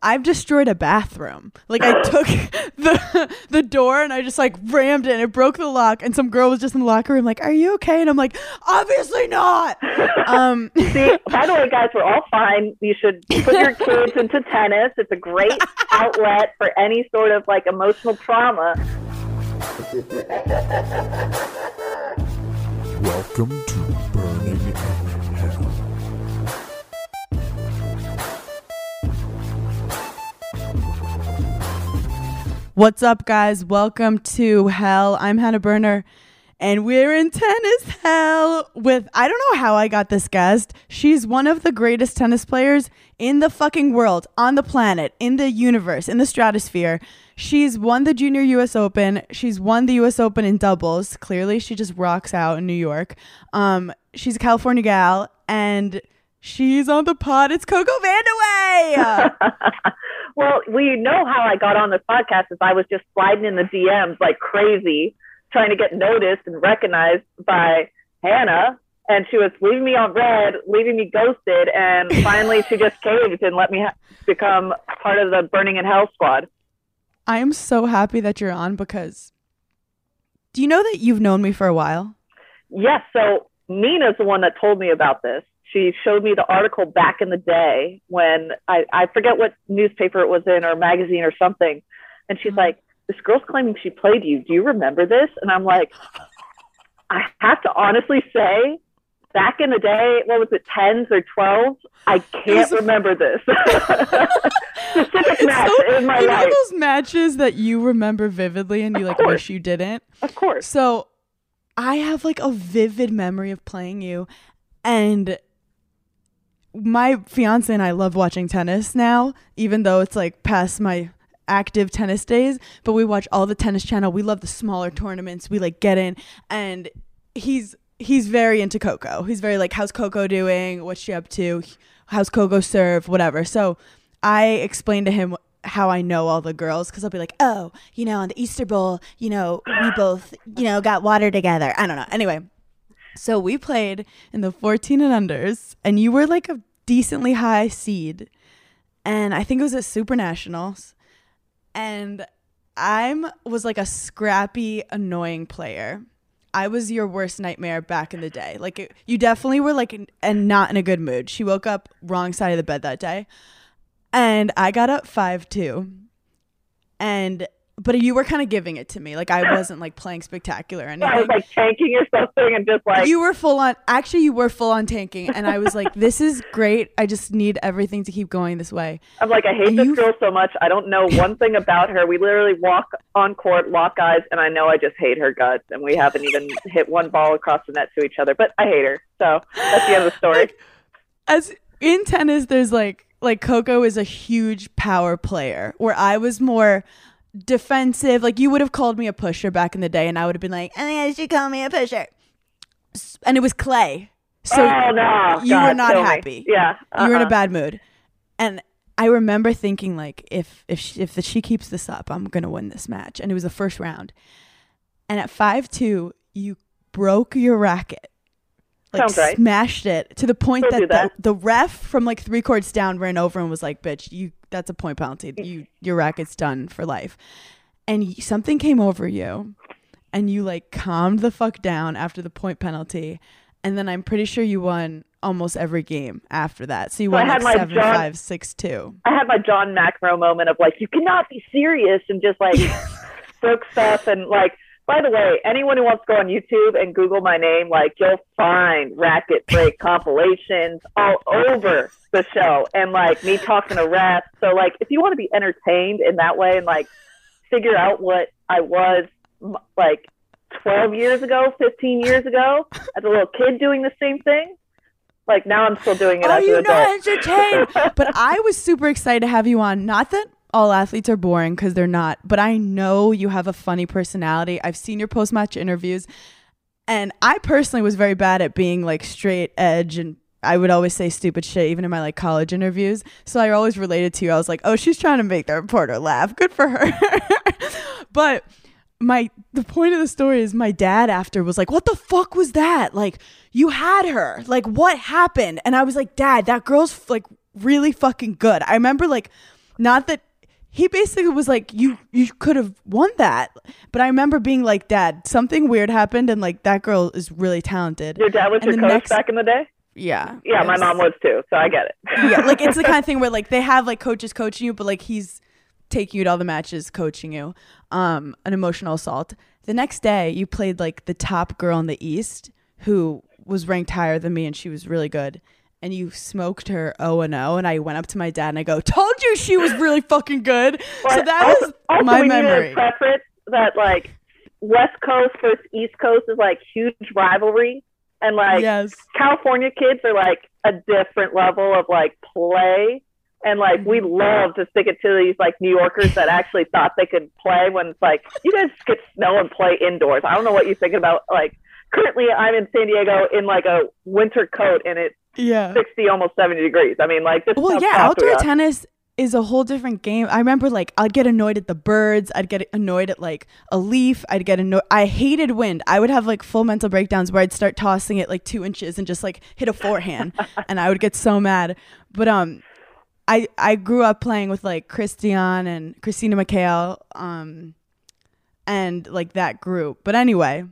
I've destroyed a bathroom. Like I took the the door and I just like rammed it and it broke the lock and some girl was just in the locker room like, "Are you okay?" And I'm like, "Obviously not." Um See, by the way, guys, we're all fine. You should put your kids into tennis. It's a great outlet for any sort of like emotional trauma. Welcome to Berning What's up, guys? Welcome to Hell. I'm Hannah Berner, and we're in tennis hell with I don't know how I got this guest. She's one of the greatest tennis players in the fucking world, on the planet, in the universe, in the stratosphere. She's won the Junior US Open. She's won the US Open in doubles. Clearly, she just rocks out in New York. Um, she's a California gal, and she's on the pod. It's Coco Vandeweghe. well, we know how I got on this podcast is I was just sliding in the DMs like crazy, trying to get noticed and recognized by Hannah. And she was leaving me on red, leaving me ghosted, and finally she just caved and let me ha- become part of the Berning in Hell squad. I am so happy that you're on because do you know that you've known me for a while? Yes. So Nina's the one that told me about this. She showed me the article back in the day when I, I forget what newspaper it was in or magazine or something. And she's mm-hmm. like, This girl's claiming she played you. Do you remember this? And I'm like, I have to honestly say, back in the day, what was it, tens or twelves? I can't remember this specific match So- in my you know those matches that you remember vividly and you like wish you didn't? Of course. So I have like a vivid memory of playing you and my fiance and I love watching tennis now, even though it's like past my active tennis days, but we watch all the tennis channel. We love the smaller tournaments. We like get in and he's he's very into Coco. He's very like how's Coco doing? What's she up to? How's Coco serve? Whatever. So I explained to him how I know all the girls because I'll be like, oh, you know, on the Easter Bowl, you know, we both, you know, got water together. I don't know. Anyway, so we played in the 14 and unders, and you were like a decently high seed. And I think it was at Super Nationals. And I'm was like a scrappy, annoying player. I was your worst nightmare back in the day. Like it, you definitely were like and not in a good mood. She woke up wrong side of the bed that day. And I got up 5-2. And but you were kind of giving it to me. Like I wasn't like playing spectacular anything I was like tanking or something and just like, you were full on actually you were full on tanking and i was like this is great i just need everything to keep going this way I'm like, I hate And this you- girl so much. I don't know one thing about her. We literally walk on court, lock eyes, and I know I just hate her guts. And we haven't even hit one ball across the net to each other, but I hate her. So that's the end of the story. as in tennis there's like like coco is a huge power player where i was more defensive. Like you would have called me a pusher back in the day and i would have been like oh yeah you should call me a pusher. And it was clay. So oh no, you God, were not kill me. happy. Yeah, you were in a uh-uh. bad mood. And i remember thinking like if if she, if she keeps this up i'm gonna win this match. And it was the first round. And at 5-2 you broke your racket like Sounds right. smashed it to the point that, that. The, the ref from like three courts down ran over and was like bitch you that's a point penalty you your racket's done for life and y- something came over you and you like calmed the fuck down after the point penalty and then i'm pretty sure you won almost every game after that so you So I won had like seven John- five six two I had my John McEnroe moment of like, you cannot be serious, and just like broke stuff and like. By the way, anyone who wants to go on YouTube and Google my name, like you'll find racket break compilations all over the show, and like me talking to refs. So like, if you want to be entertained in that way and like figure out what I was like 12 years ago, 15 years ago, as a little kid doing the same thing, like now I'm still doing it as you know adult. entertain but i was super excited to have you on not that all athletes are boring because they're not but i know you have a funny personality i've seen your post-match interviews and i personally was very bad at being like straight edge and I would always say stupid shit, even in my like college interviews. So I always related to you. I was like, oh, she's trying to make the reporter laugh. Good for her. but my the point of the story is my dad after was like, "What the fuck was that? Like you had her. Like what happened?" And I was like, "Dad, that girl's like really fucking good." I remember like not that he basically was like you you could have won that. But i remember being like dad something weird happened and like that girl is really talented. Your dad was And your coach next- back in the day? yeah Yeah, my mom was too, so I get it. yeah like it's the kind of thing where like they have like coaches coaching you but like he's taking you to all the matches coaching you um an emotional assault. The next day you played like the top girl in the east who was ranked higher than me and she was really good and you smoked her O and O, and I went up to my dad and I go told you she was really fucking good so that also, was also my we need memory to preface that like West Coast versus East Coast is like huge rivalry, and like yes California kids are like a different level of like play. And like we Mm-hmm. love to stick it to these like New Yorkers that actually thought they could play when it's like you guys get snow and play indoors. I don't know what you're thinking about. Like currently I'm in San Diego in like a winter coat and it's yeah 60, almost 70 degrees. I mean like this Well, yeah, we outdoor tennis is a whole different game. I remember like I'd get annoyed at the birds. I'd get annoyed at like a leaf. I'd get annoyed. I hated wind. I would have like full mental breakdowns where I'd start tossing it like two inches and just like hit a forehand, and I would get so mad. But um, I I grew up playing with like Christian and Christina McHale, um, and like that group. But anyway,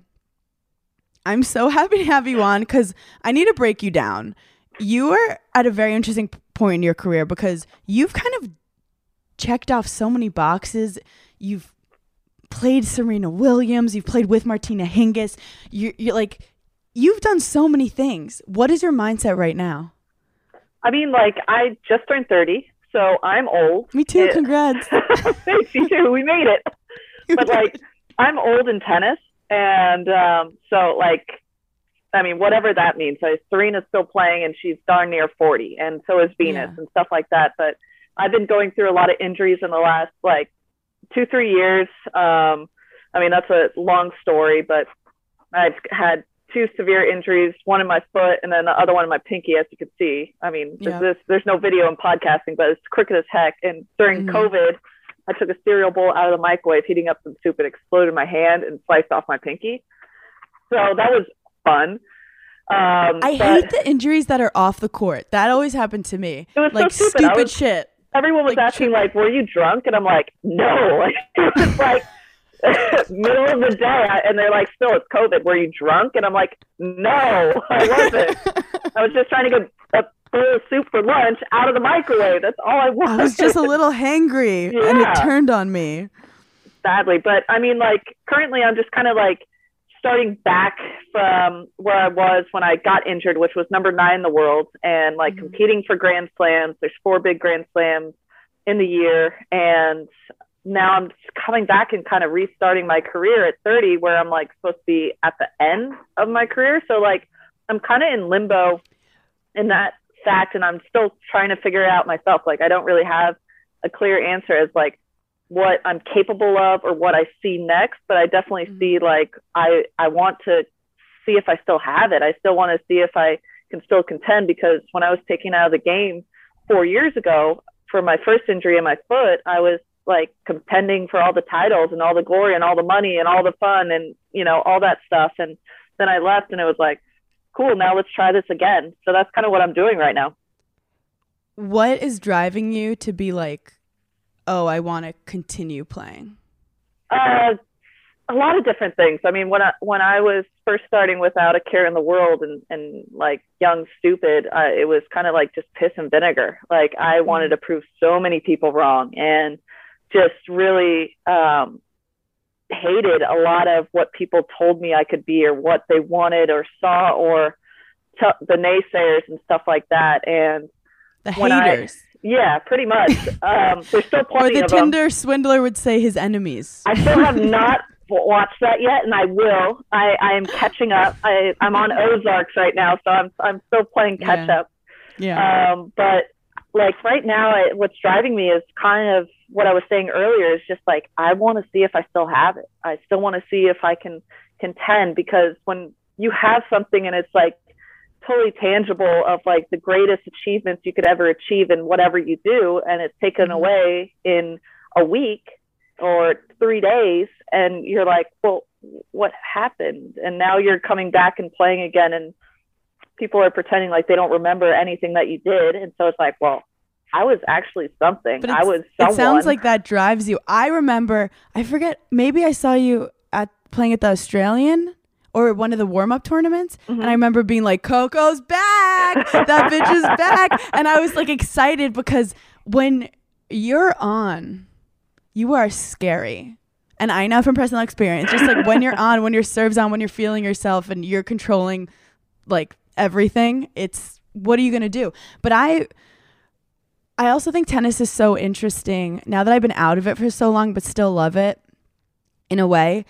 I'm so happy to have you on because I need to break you down. You are at a very interesting point in your career because you've kind of checked off so many boxes. You've played Serena Williams. You've played with Martina Hingis. You're, you're like, you've done so many things. What is your mindset right now? I mean like I just turned 30, so I'm old. Me too. It- Congrats. You too. We made it. But like, I'm old in tennis, and um, so like, I mean, whatever that means. So Serena's still playing, and she's darn near 40, and so is Venus Yeah. and stuff like that. But I've been going through a lot of injuries in the last like two, three years. Um, I mean, that's a long story, but I've had two severe injuries, one in my foot and then the other one in my pinky, as you can see. I mean, Yeah. this, there's no video in podcasting, but it's crooked as heck. And during Mhm. COVID, I took a cereal bowl out of the microwave, heating up some soup. It exploded in my hand and sliced off my pinky. So that was fun. Um, I hate the injuries that are off the court. That always happened to me. It was so like stupid. Was- shit. everyone was like, asking like, "Were you drunk?" And I'm like, "No." Like, it was like middle of the day, and they're like, "Still, it's COVID. Were you drunk?" And I'm like, "No, I wasn't. I was just trying to get a bowl of soup for lunch out of the microwave. That's all I wanted." I was just a little hangry and it turned on me. sadly. But I mean, like currently, I'm just kind of like starting back from where I was when I got injured, which was number nine in the world, and like Mhm. competing for Grand Slams. There's four big Grand Slams in the year, and now I'm just coming back and kind of restarting my career at 30, where I'm like supposed to be at the end of my career. So like I'm kind of in limbo in that fact, and I'm still trying to figure it out myself. Like I don't really have a clear answer as like what I'm capable of or what I see next, but I definitely Mhm. see like I I want to see if I still have it. I still want to see if I can still contend because when I was taken out of the game four years ago for my first injury in my foot, I was like contending for all the titles and all the glory and all the money and all the fun and you know all that stuff. And then I left and it was like, cool, now let's try this again. So that's kind of what I'm doing right now. What is driving you to be like, oh, I want to continue playing? Uh, a lot of different things. I mean, when I when I was first starting without a care in the world and and like young stupid, uh, it was kind of like just piss and vinegar. Like I wanted to prove so many people wrong and just really um, hated a lot of what people told me I could be or what they wanted or saw or t- the naysayers and stuff like that. And The haters. Yeah, pretty much. um, there's still or plenty the of them. Tinder swindler would say his enemies. I still have not watched that yet, and I will. I, I am catching up. I, I'm on Ozarks right now, so I'm I'm still playing catch Yeah. up. yeah. Um, but like right now, I, what's driving me is kind of what I was saying earlier. Is just like I want to see if I still have it. I still want to see if I can contend because when you have something and it's like totally tangible of like the greatest achievements you could ever achieve in whatever you do, and it's taken Mhm. away in a week or three days, and you're like, well, what happened? And now you're coming back and playing again, and people are pretending like they don't remember anything that you did, and so it's like, well, I was actually something. But I was It sounds like that drives you. I remember, I forget, maybe I saw you at playing at the Australian or one of the warm up tournaments. Mm-hmm. And I remember being like, Coco's back. that bitch is back. And I was like excited because when you're on, you are scary. And I know from personal experience, just like when you're on, when your serve's on, when you're feeling yourself and you're controlling like everything, it's what are you gonna do? But I I also think tennis is so interesting now that I've been out of it for so long, but still love it in a way.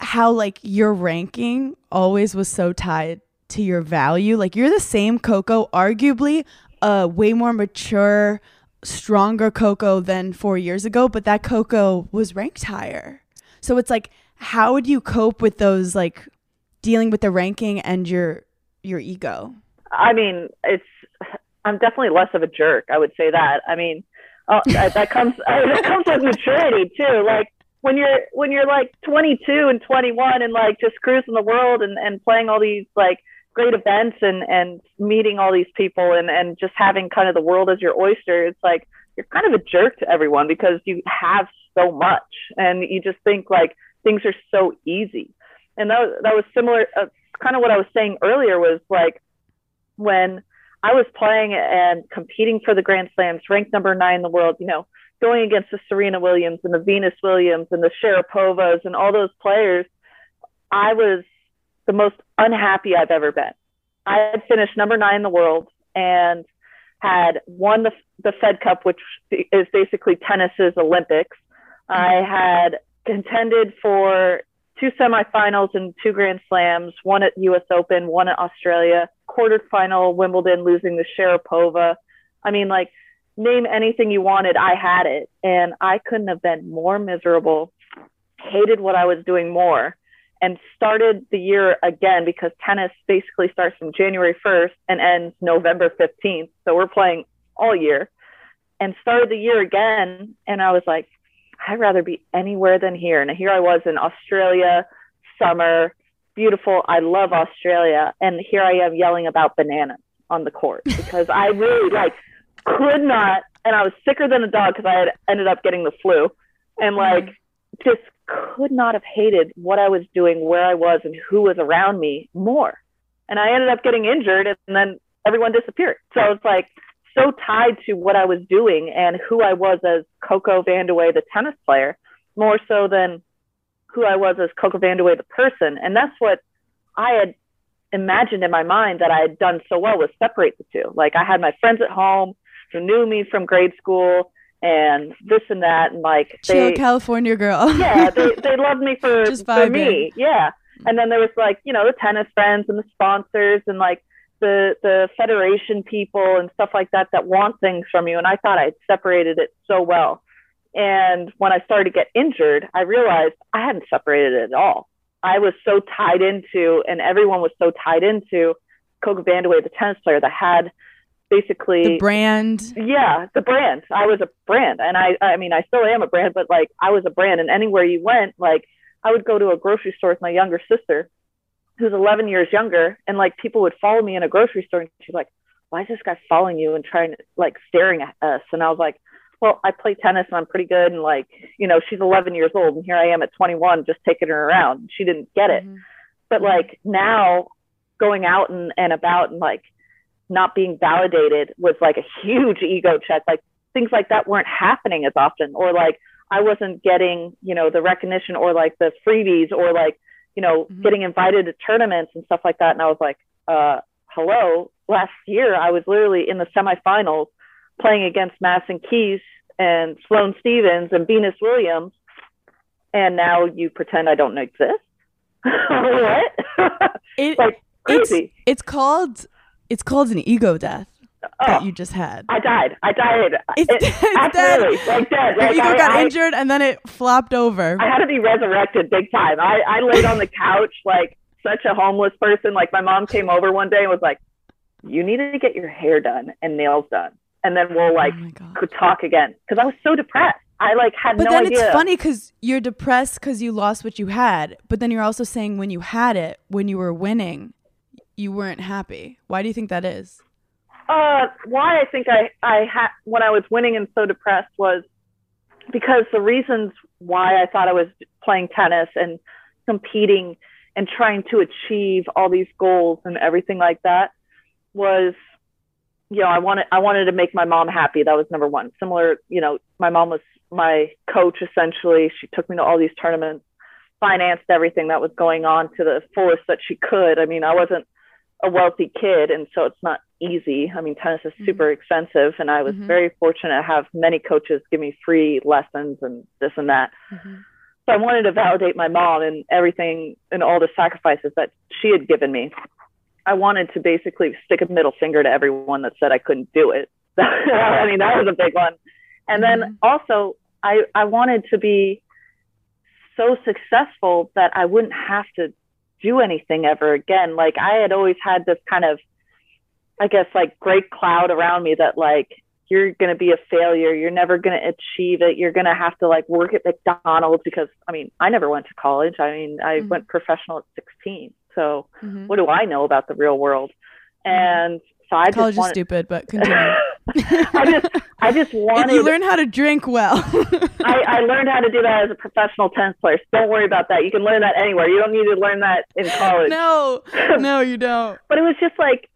How like your ranking always was so tied to your value. Like you're the same Coco, arguably a way more mature, stronger Coco than four years ago, but that Coco was ranked higher. So it's like, how would you cope with those like dealing with the ranking and your your ego? I mean, it's. I'm definitely less of a jerk. I would say that. I mean, uh, that, that comes that comes with maturity too. Like when you're when you're like 22 and 21 and like just cruising the world and and playing all these like great events and and meeting all these people and and just having kind of the world as your oyster. It's like you're kind of a jerk to everyone because you have so much and you just think like things are so easy. And that was, that was similar. Uh, kind of what I was saying earlier was like when I was playing and competing for the Grand Slams, ranked number nine in the world, you know, going against the Serena Williams and the Venus Williams and the Sharapovas and all those players, I was the most unhappy I've ever been. I had finished number nine in the world and had won the, the Fed Cup, which is basically tennis's Olympics. I had contended for two semifinals and two Grand Slams, one at US Open, one at Australia, quarterfinal Wimbledon, losing to Sharapova. I mean, like, name anything you wanted, I had it. And I couldn't have been more miserable, hated what I was doing more, and started the year again because tennis basically starts from January 1st and ends November 15th. So we're playing all year. And started the year again. And I was like, I'd rather be anywhere than here. And here I was in Australia, summer, beautiful. I love Australia. And here I am yelling about bananas on the court because I really like could not. And I was sicker than a dog because I had ended up getting the flu and mm-hmm. like just could not have hated what I was doing, where I was, and who was around me more. And I ended up getting injured and then everyone disappeared. So it's like, so tied to what I was doing and who I was as Coco Vandeweghe, the tennis player, more so than who I was as Coco Vandeweghe, the person. And that's what I had imagined in my mind that I had done so well was separate the two. Like I had my friends at home who knew me from grade school and this and that, and like Chill they, California girl. yeah, they, they loved me for, Just for me. Yeah. And then there was like, you know, the tennis friends and the sponsors and like the the federation people and stuff like that that want things from you. And I thought I'd separated it so well. And when I started to get injured, I realized I hadn't separated it at all. I was so tied into, and everyone was so tied into Coco Vandeweghe, the tennis player that had basically the brand. yeah, the brand. I was a brand, and I I mean I still am a brand, but like I was a brand, and anywhere you went, like I would go to a grocery store with my younger sister, who's 11 years younger, and like people would follow me in a grocery store, and she's like, "Why is this guy following you and trying to like staring at us?" And I was like, "Well, I play tennis and I'm pretty good, and like you know she's 11 years old, and here I am at 21, just taking her around. She didn't get it, Mhm. but like now going out and, and about and like not being validated was like a huge ego check like things like that weren't happening as often. Or like i wasn't getting you know the recognition or like the freebies or like you know Mhm. getting invited to tournaments and stuff like that. And i was like uh hello? Last year i was literally in the semifinals playing against Madison Keys and Sloane Stevens and Venus Williams. And now you pretend i don't exist? What? It, like it's crazy. it's called it's called an ego death that Oh. you just had. I died. I died. It's- It- it's dead. absolutely, like dead. Your Like, ego I, got I, injured and then it flopped over. I had to be resurrected big time. I, I laid on the couch like such a homeless person. Like my mom came over one day and was like, "You need to get your hair done and nails done, and then we'll like oh could talk again." Because I was so depressed. I like had no idea. But no then idea. it's funny because you're depressed because you lost what you had. But then you're also saying when you had it, when you were winning, you weren't happy. Why do you think that is? Uh, why I think I I had when I was winning and so depressed was because the reasons why I thought I was playing tennis and competing and trying to achieve all these goals and everything like that was you know I wanted I wanted to make my mom happy that was number one similar you know my mom was my coach essentially she took me to all these tournaments financed everything that was going on to the fullest that she could I mean I wasn't a wealthy kid and so it's not easy I mean tennis is super expensive and I was Mhm. very fortunate to have many coaches give me free lessons and this and that Mhm. so I wanted to validate my mom and everything and all the sacrifices that she had given me. I wanted to basically stick a middle finger to everyone that said I couldn't do it. I mean, that was a big one. And then Mhm. also, I, I wanted to be so successful that I wouldn't have to do anything ever again. Like, I had always had this kind of, I guess, like great cloud around me that, like, you're going to be a failure. You're never going to achieve it. You're going to have to like work at McDonald's because I mean, I never went to college. I mean, I Mhm. went professional at 16. So Mhm. what do I know about the real world? And so I College just is stupid, but continue. I just, I just wanted, you learn how to drink well. I, I learned how to do that as a professional tennis player. So don't worry about that. You can learn that anywhere. You don't need to learn that in college. no, no, you don't. but it was just like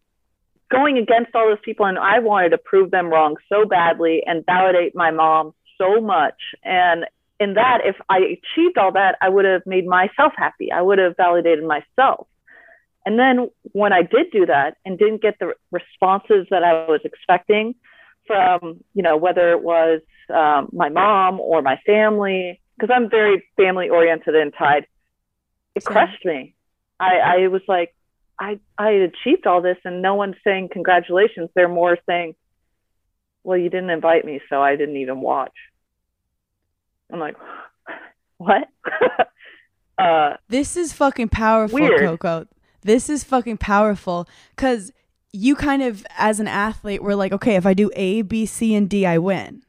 going against all those people and i wanted to prove them wrong so badly and validate my mom so much and in that if i achieved all that i would have made myself happy i would have validated myself and then when i did do that and didn't get the responses that i was expecting from you know whether it was um, my mom or my family because i'm very family oriented and tied it crushed me i i was like I I achieved all this and no one's saying congratulations. They're more saying, Well, you didn't invite me, so I didn't even watch. I'm like, What? uh This is fucking powerful, Weird. Coco. This is fucking powerful because you kind of, as an athlete, were like, okay, if I do A, B, C, and D, I win.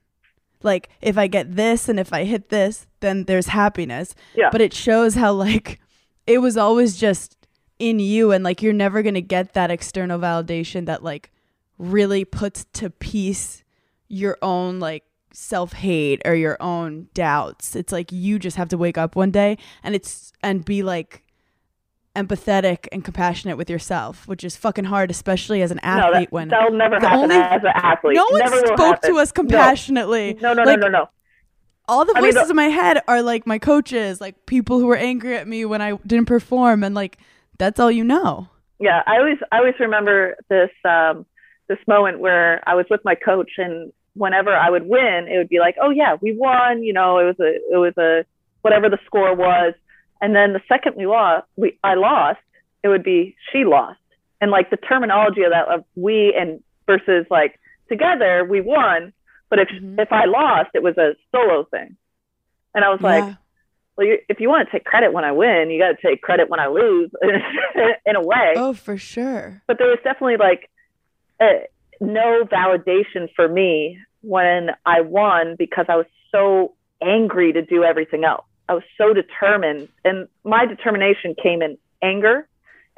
Like, if I get this and if I hit this, then there's happiness. yeah. But it shows how, like, it was always just in you, and like, you're never going to get that external validation that, like, really puts to peace your own, like, self hate or your own doubts. It's like you just have to wake up one day and it's and be like empathetic and compassionate with yourself, which is fucking hard, especially as an no, athlete that, when that'll never happen only- as an athlete. no one never will spoke to us compassionately. No, no, Like, no, no, no. All the I mean, voices in my head are like my coaches, like people who were angry at me when I didn't perform, and like that's all you know. yeah i always i always remember this um this moment where i was with my coach and whenever i would win it would be like oh yeah we won you know it was a it was a whatever the score was and then the second we lost we i lost it would be she lost and like the terminology of that of we and versus like together we won but if Mhm. if i lost it was a solo thing and i was like well, you, if you want to take credit when I win, you got to take credit when I lose, in a way. oh, for sure. But there was definitely like uh, no validation for me when I won because I was so angry to do everything else. I was so determined, and my determination came in anger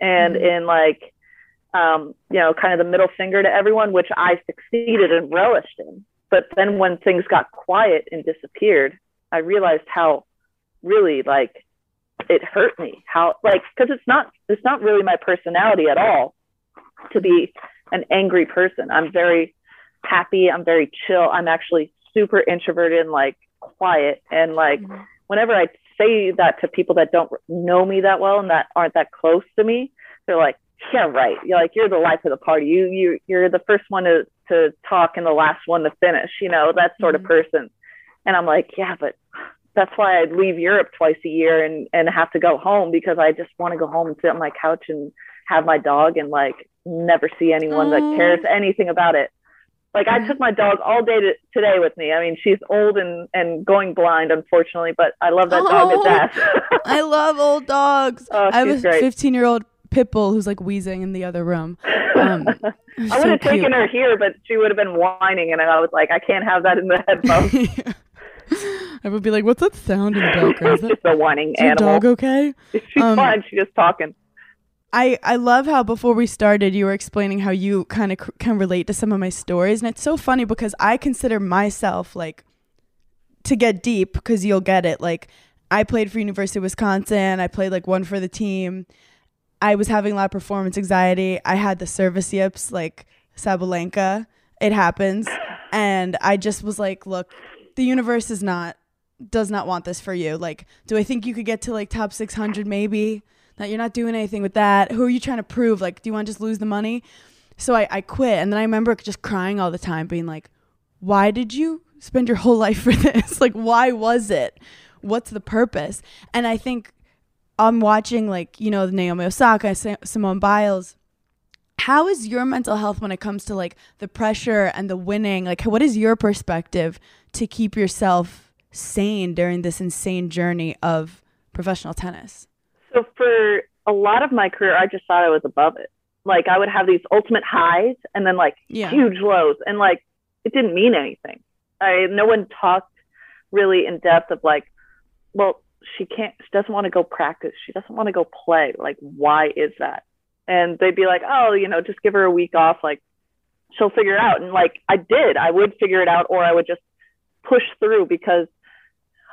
and Mhm. in like, um, you know, kind of the middle finger to everyone, which I succeeded and relished in. But then when things got quiet and disappeared, I realized how really like it hurt me how like because it's not it's not really my personality at all to be an angry person i'm very happy i'm very chill i'm actually super introverted and like quiet and like Mhm. Whenever i say that to people that don't know me that well and that aren't that close to me they're like yeah right you're like you're the life of the party you you you're the first one to to talk and the last one to finish you know that sort Mhm. of person and i'm like yeah but that's why I leave Europe twice a year and and have to go home because I just want to go home and sit on my couch and have my dog and like never see anyone that cares anything about it. Like I Mhm. took my dog all day to, today with me. I mean, she's old and and going blind, unfortunately, but I love that dog Oh. to death. I love old dogs. Oh, I have a 15 year old pit bull who's like wheezing in the other room. Um, I would so have taken cute. her here, but she would have been whining, and I was like, I can't have that in the headphones. I would be like, "What's that sound in the background? Is, that, just a whining is animal. dog okay?" She's Um, fine. She's just talking. I, I love how before we started you were explaining how you kind of can relate to some of my stories. And it's so funny because I consider myself like to get deep because you'll get it. Like I played for University of Wisconsin. I played like one for the team. I was having a lot of performance anxiety. I had the service yips like Sabalenka. It happens. And I just was like look the universe is not does not want this for you. Like do I think you could get to like top 600 maybe that you're not doing anything with that. Who are you trying to prove? Like, do you want to just lose the money? So I, I quit. And then I remember just crying all the time, being like, why did you spend your whole life for this? like, why was it? What's the purpose? And I think I'm watching, like, you know, Naomi Osaka, Sa- Simone Biles. How is your mental health when it comes to like the pressure and the winning? Like, what is your perspective to keep yourself sane during this insane journey of professional tennis? So for a lot of my career, I just thought I was above it. Like I would have these ultimate highs and then like Yeah. huge lows, and like it didn't mean anything. I no one talked really in depth of like, well, she can't, she doesn't want to go practice, she doesn't want to go play. Like, why is that? And they'd be like, oh, you know, just give her a week off, like she'll figure it out. And like I did, I would figure it out, or I would just push through because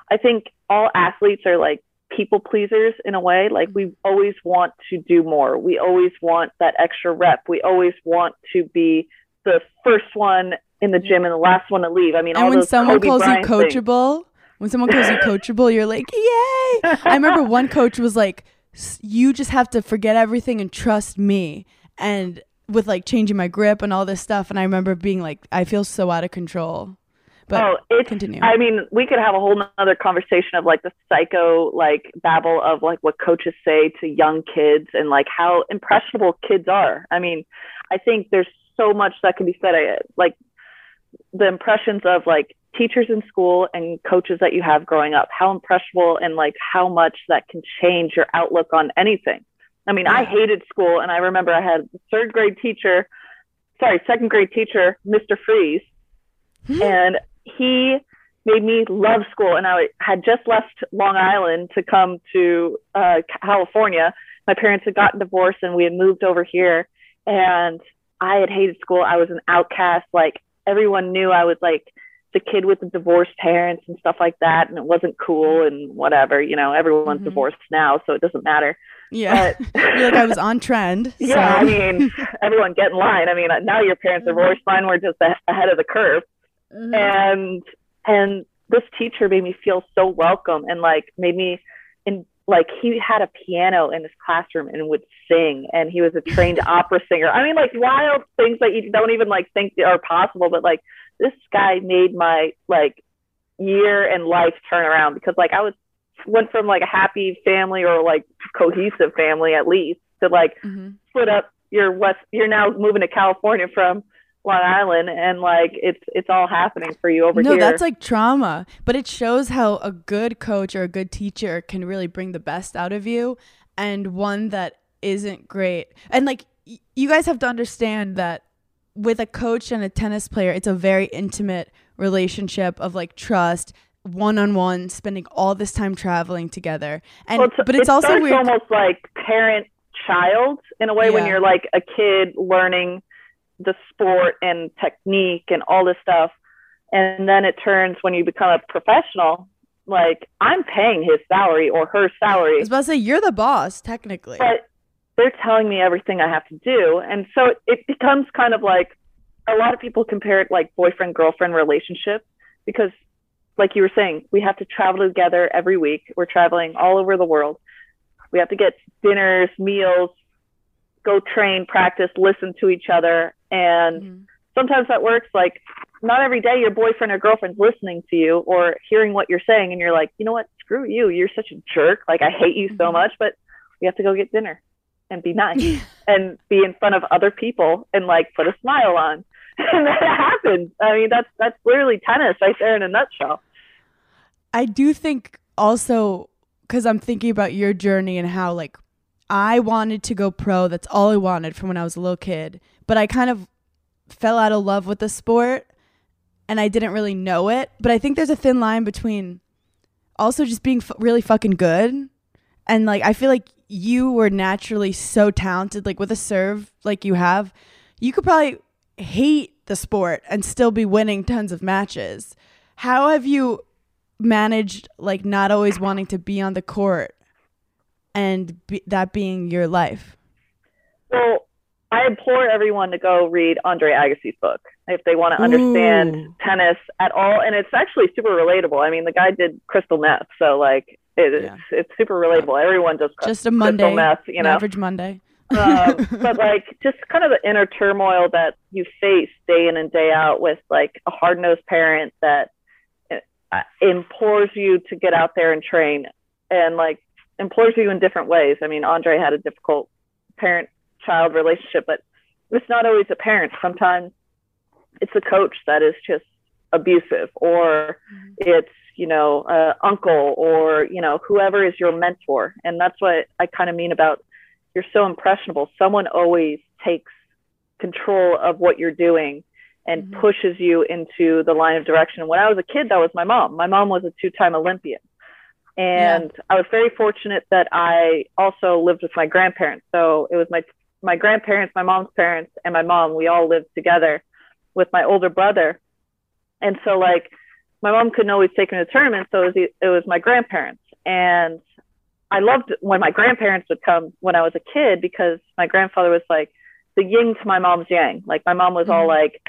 I think all athletes are like people pleasers in a way. Like we mm-hmm. always want to do more. We always want that extra rep. We always want to be the first one in the gym and the last one to leave. I mean, and when someone Kobe calls Bryant you things. coachable, when someone calls you coachable, you're like, yay! I remember one coach was like, "S- you just have to forget everything and trust me. And with like changing my grip and all this stuff. And I remember being like, I feel so out of control. But oh, it's. continue. I mean, we could have a whole nother conversation of like the psycho like babble of like what coaches say to young kids and like how impressionable kids are. I mean, I think there's so much that can be said. I, like the impressions of like teachers in school and coaches that you have growing up, how impressionable and like how much that can change your outlook on anything. I mean, I hated school, and I remember I had third grade teacher, sorry, second grade teacher, Mr. Freeze, hmm? and he made me love school. And I had just left Long Island to come to uh, California. My parents had gotten divorced, and we had moved over here. And I had hated school. I was an outcast. Like everyone knew I was like the kid with the divorced parents and stuff like that, and it wasn't cool and whatever. You know, everyone's Mhm. divorced now, so it doesn't matter. yeah. But like, I was on trend. yeah, so- I mean, everyone get in line. I mean, now your parents are divorced. Mine were just ahead of the curve, Mhm. and and this teacher made me feel so welcome and like made me in like he had a piano in his classroom and would sing and he was a trained opera singer i mean like wild things that you don't even like think are possible but like this guy made my like year and life turn around because like i was went from like a happy family or like cohesive family at least to like Mhm. split up your west you're now moving to california from long island and like it's it's all happening for you over no, here No, that's like trauma, but it shows how a good coach or a good teacher can really bring the best out of you, and one that isn't great. And like y- you guys have to understand that with a coach and a tennis player, it's a very intimate relationship of like trust, one on one, spending all this time traveling together. And Well, but it's it also weird. almost like parent child in a way when you're like a kid learning the sport and technique and all this stuff and then it turns when you become a professional like i'm paying his salary or her salary. I was about to say you're the boss technically. but they're telling me everything I have to do. And so it, becomes kind of like a lot of people compare it like boyfriend girlfriend relationship because, like you were saying, we have to travel together every week. We're traveling all over the world. We have to get dinners, meals, go train, practice, listen to each other. And Mhm. sometimes that works. Like, not every day your boyfriend or girlfriend's listening to you or hearing what you're saying. And you're like, you know what? Screw you. You're such a jerk. Like, I hate you so Mhm. much, but we have to go get dinner and be nice and be in front of other people and like put a smile on. And that happens. I mean, that's that's literally tennis right there in a nutshell. I do think also because I'm thinking about your journey and how like I wanted to go pro. That's all I wanted from when I was a little kid. But I kind of fell out of love with the sport and I didn't really know it. But I think there's a thin line between also just being f- really fucking good and like I feel like you were naturally so talented, like with a serve like you have, you could probably hate the sport and still be winning tons of matches. How have you managed like not always wanting to be on the court and be, that being your life? Well, I implore everyone to go read Andre Agassi's book if they want to understand Ooh. tennis at all. And it's actually super relatable. I mean, the guy did crystal meth, so like it, Yeah. it's it's super relatable. Everyone does Just a crystal Monday, meth, you know. average Monday. um, but like just kind of the inner turmoil that you face day in and day out with like a hard nosed parent that uh, implores you to get out there and train and like implores you in different ways. I mean, Andre had a difficult parent child relationship, but it's not always a parent. Sometimes it's a coach that is just abusive or it's you know uh, uncle or you know whoever is your mentor and that's what i kind of mean about you're so impressionable someone always takes control of what you're doing and Mhm. pushes you into the line of direction when i was a kid that was my mom my mom was a two-time olympian and i was very fortunate that i also lived with my grandparents so it was my my grandparents my mom's parents and my mom we all lived together with my older brother and so like my mom couldn't always take me to tournaments, so it was it was my grandparents. And I loved when my grandparents would come when I was a kid because my grandfather was like the yin to my mom's yang. Like my mom was all Mhm. like,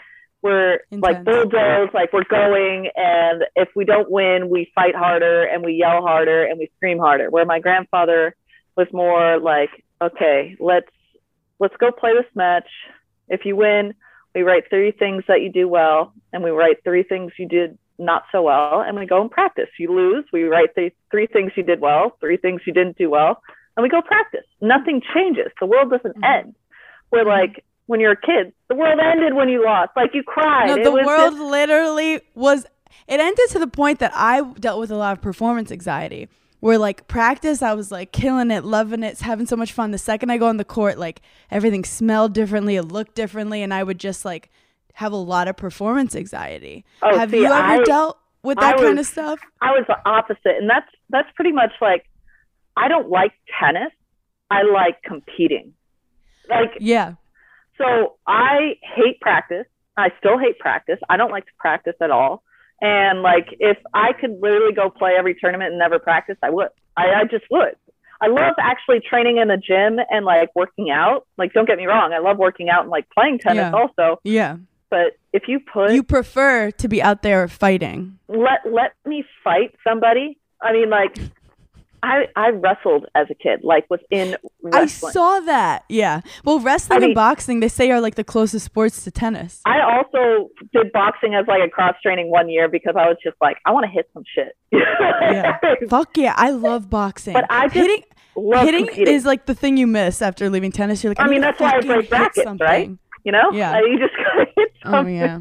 "We're like Intense. bulldozers, like we're going, and if we don't win, we fight harder and we yell harder and we scream harder." Where my grandfather was more like, "Okay, let's let's go play this match. If you win, we write three things that you do well, and we write three things you did not so well, and we go and practice. You lose, we write the three things you did well, three things you didn't do well, and we go practice. Nothing changes. The world doesn't Mhm. end. Where like when you're a kid, the world ended when you lost. Like you cried. No, It the was world just- literally was. It ended to the point that I dealt with a lot of performance anxiety. Where like practice, I was like killing it, loving it, having so much fun. The second I go on the court, like everything smelled differently, it looked differently, and I would just like have a lot of performance anxiety. Oh, have see, you ever I- dealt with that kind of stuff? I was the opposite, and that's that's pretty much like I don't like tennis. I like competing. Like Yeah. So I hate practice. I still hate practice. I don't like to practice at all. And like, if I could literally go play every tournament and never practice, I would. I, I just would. I love actually training in the gym and like working out. Like, don't get me wrong. I love working out and like playing tennis Yeah. also. Yeah. But if you put You prefer to be out there fighting. let let me fight somebody. I mean, like, I I wrestled as a kid. Like, within wrestling. I saw that. Yeah. Well, wrestling I mean- and boxing, they say are like the closest sports to tennis. I also did boxing as like a cross training one year because I was just like, I want to hit some shit. Yeah. Fuck yeah, I love boxing. But I just hitting hitting competing. is like the thing you miss after leaving tennis. You're like, I I, mean, that's why I break brackets, right? you know, Yeah. Uh, you just gotta hit Oh yeah,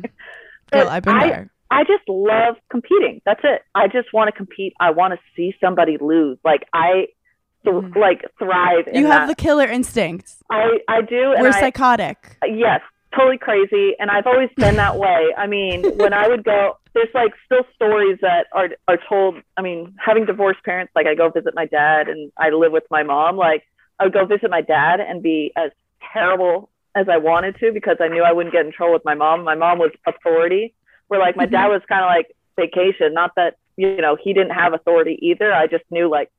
Well, I've been I, there. I just love competing. That's it. I just want to compete. I want to see somebody lose. Like I, th- Mhm. like thrive. In You have that. the killer instincts. I I do. We're I, psychotic. yes, totally crazy. And I've always been that way. I mean, when I would go, there's like still stories that are are told. I mean, having divorced parents, like I go visit my dad and I live with my mom. Like I would go visit my dad and be as terrible as I wanted to because I knew I wouldn't get in trouble with my mom. My mom was authority. Where like my dad was kind of like vacation. Not that you know he didn't have authority either. I just knew like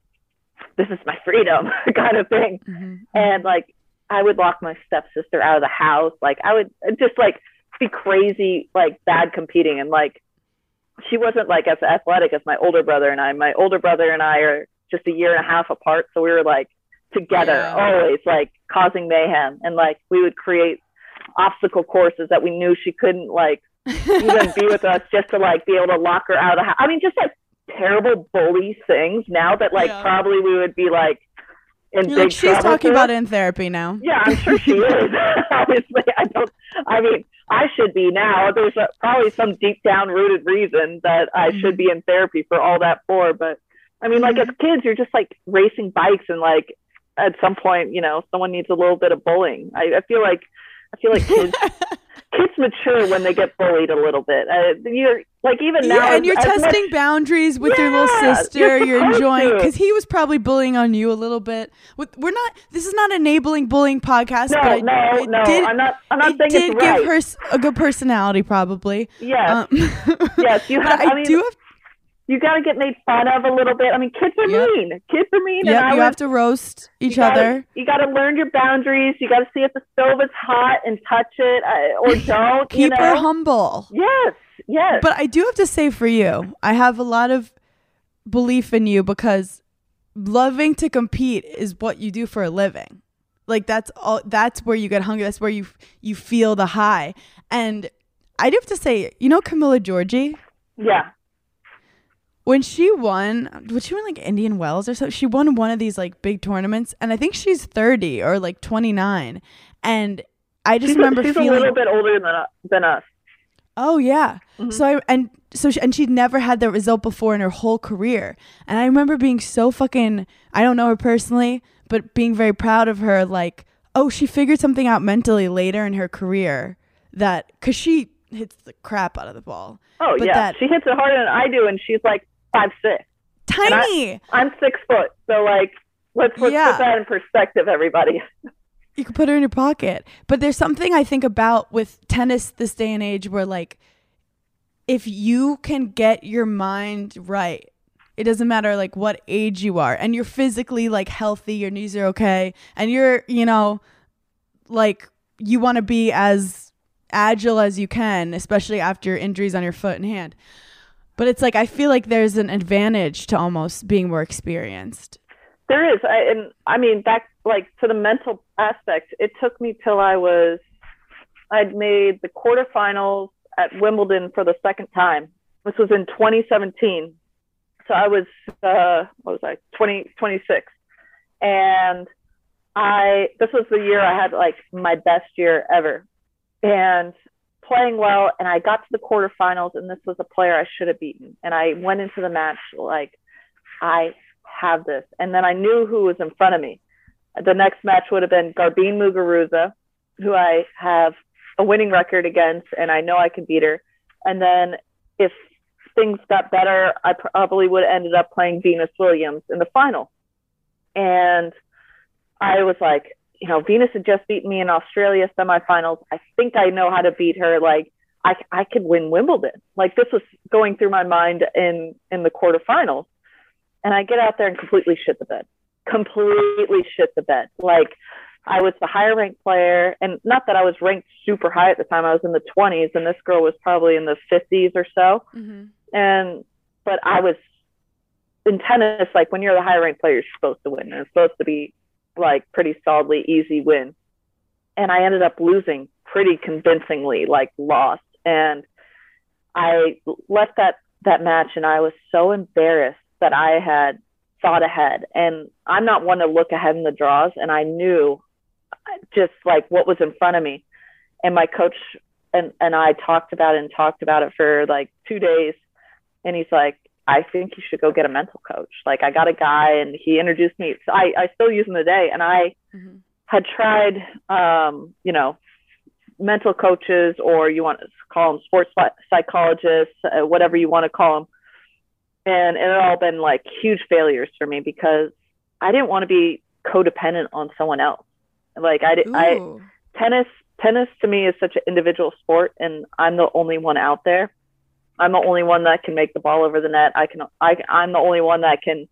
this is my freedom kind of thing Mhm. and like I would lock my stepsister out of the house. Like I would just like be crazy, like bad competing, and like she wasn't like as athletic as my older brother and I. My older brother and I are just a year and a half apart, so we were like together Yeah. always, like causing mayhem, and like we would create obstacle courses that we knew she couldn't like even be with us just to like be able to lock her out of the house. I mean, just like terrible bully things now that like Yeah. probably we would be like in You're big like, she's talking about it in therapy now. Yeah, I'm sure she is. Obviously, I don't. I mean, I should be now. There's a, probably some deep down rooted reason that I Mhm. should be in therapy for all that for. But I mean, like as kids, you're just like racing bikes, and like at some point, you know, someone needs a little bit of bullying. I, I feel like I feel like kids kids mature when they get bullied a little bit. Uh, you're like even now, yeah, and you're testing boundaries with your little sister. you're You're, enjoying because he was probably bullying on you a little bit. With, we're not. This is not enabling bullying podcast. no, but I, no, it no. Did, I'm not. I'm not it saying did it's right. give her a good personality, probably. yes, Um, yes. You have. I, I, mean, do have. You got to get made fun of a little bit. I mean, kids are Yep. mean. Kids are mean. Yep, and I you was, have to roast you each gotta- other. You got to learn your boundaries. You got to see if the stove is hot and touch it uh, or don't. Keep you know? her humble. Yes, yes. But I do have to say for you, I have a lot of belief in you because loving to compete is what you do for a living. Like that's all that's where you get hungry. That's where you you feel the high. And I do have to say, you know Camila Giorgi? yeah. When she won, was she win like Indian Wells or so? She won one of these like big tournaments and I think she's 30 or like 29. And I just She's, remember a, she's feeling a little bit older than than us. Oh yeah. Mhm. So I and so she, and she'd never had that result before in her whole career. And I remember being so fucking I don't know her personally, but being very proud of her like, oh, she figured something out mentally later in her career that cuz she hits the crap out of the ball. Oh But yeah, that- she hits it harder than I do, and she's like five six. Tiny. I'm six foot, so like let's, let's Yeah. put that in perspective, everybody. you could put her in your pocket. But there's something I think about with tennis this day and age where like if you can get your mind right, it doesn't matter like what age you are and you're physically like healthy, your knees are okay, and you're, you know, like you want to be as agile as you can, especially after your injuries on your foot and hand. But it's like I feel like there's an advantage to almost being more experienced. There is, I, and I mean back like to the mental aspect. It took me till I was, I'd made the quarterfinals at Wimbledon for the second time. This was in 2017, so I was uh, what was I 20 26, and I this was the year I had like my best year ever, and playing well. And I got to the quarterfinals, and this was a player I should have beaten. And I went into the match like I have this. And then I knew who was in front of me. The next match would have been Garbine Muguruza, who I have a winning record against, and I know I can beat her. And then if things got better, I probably would have ended up playing Venus Williams in the final. And I was like, you know, Venus had just beaten me in Australia semifinals. I think I know how to beat her. Like, I, I could win Wimbledon. Like, this was going through my mind in in the quarterfinals and I get out there and completely shit the bed. Completely shit the bed. Like I was the higher ranked player, and not that I was ranked super high at the time. I was in the 20s, and this girl was probably in the 50s or so. Mm-hmm. And but I was in tennis. Like when you're the higher ranked player, you're supposed to win, and it's supposed to be like pretty solidly easy win. And I ended up losing pretty convincingly, like lost. And I left that that match, and I was so embarrassed that I had thought ahead. And I'm not one to look ahead in the draws. And I knew uh, just like what was in front of me. And my coach and, and I talked about it and talked about it for like two days. And he's like, I think you should go get a mental coach. Like I got a guy and he introduced me. So I, I still use him today. And I Mhm. had tried, um, you know, mental coaches or you want to call them sports psy- psychologists, uh, whatever you want to call them and it had all been like huge failures for me because I didn't want to be codependent on someone else. Like I, did, I tennis tennis to me is such an individual sport, and I'm the only one out there. I'm the only one that can make the ball over the net. I can I I'm the only one that can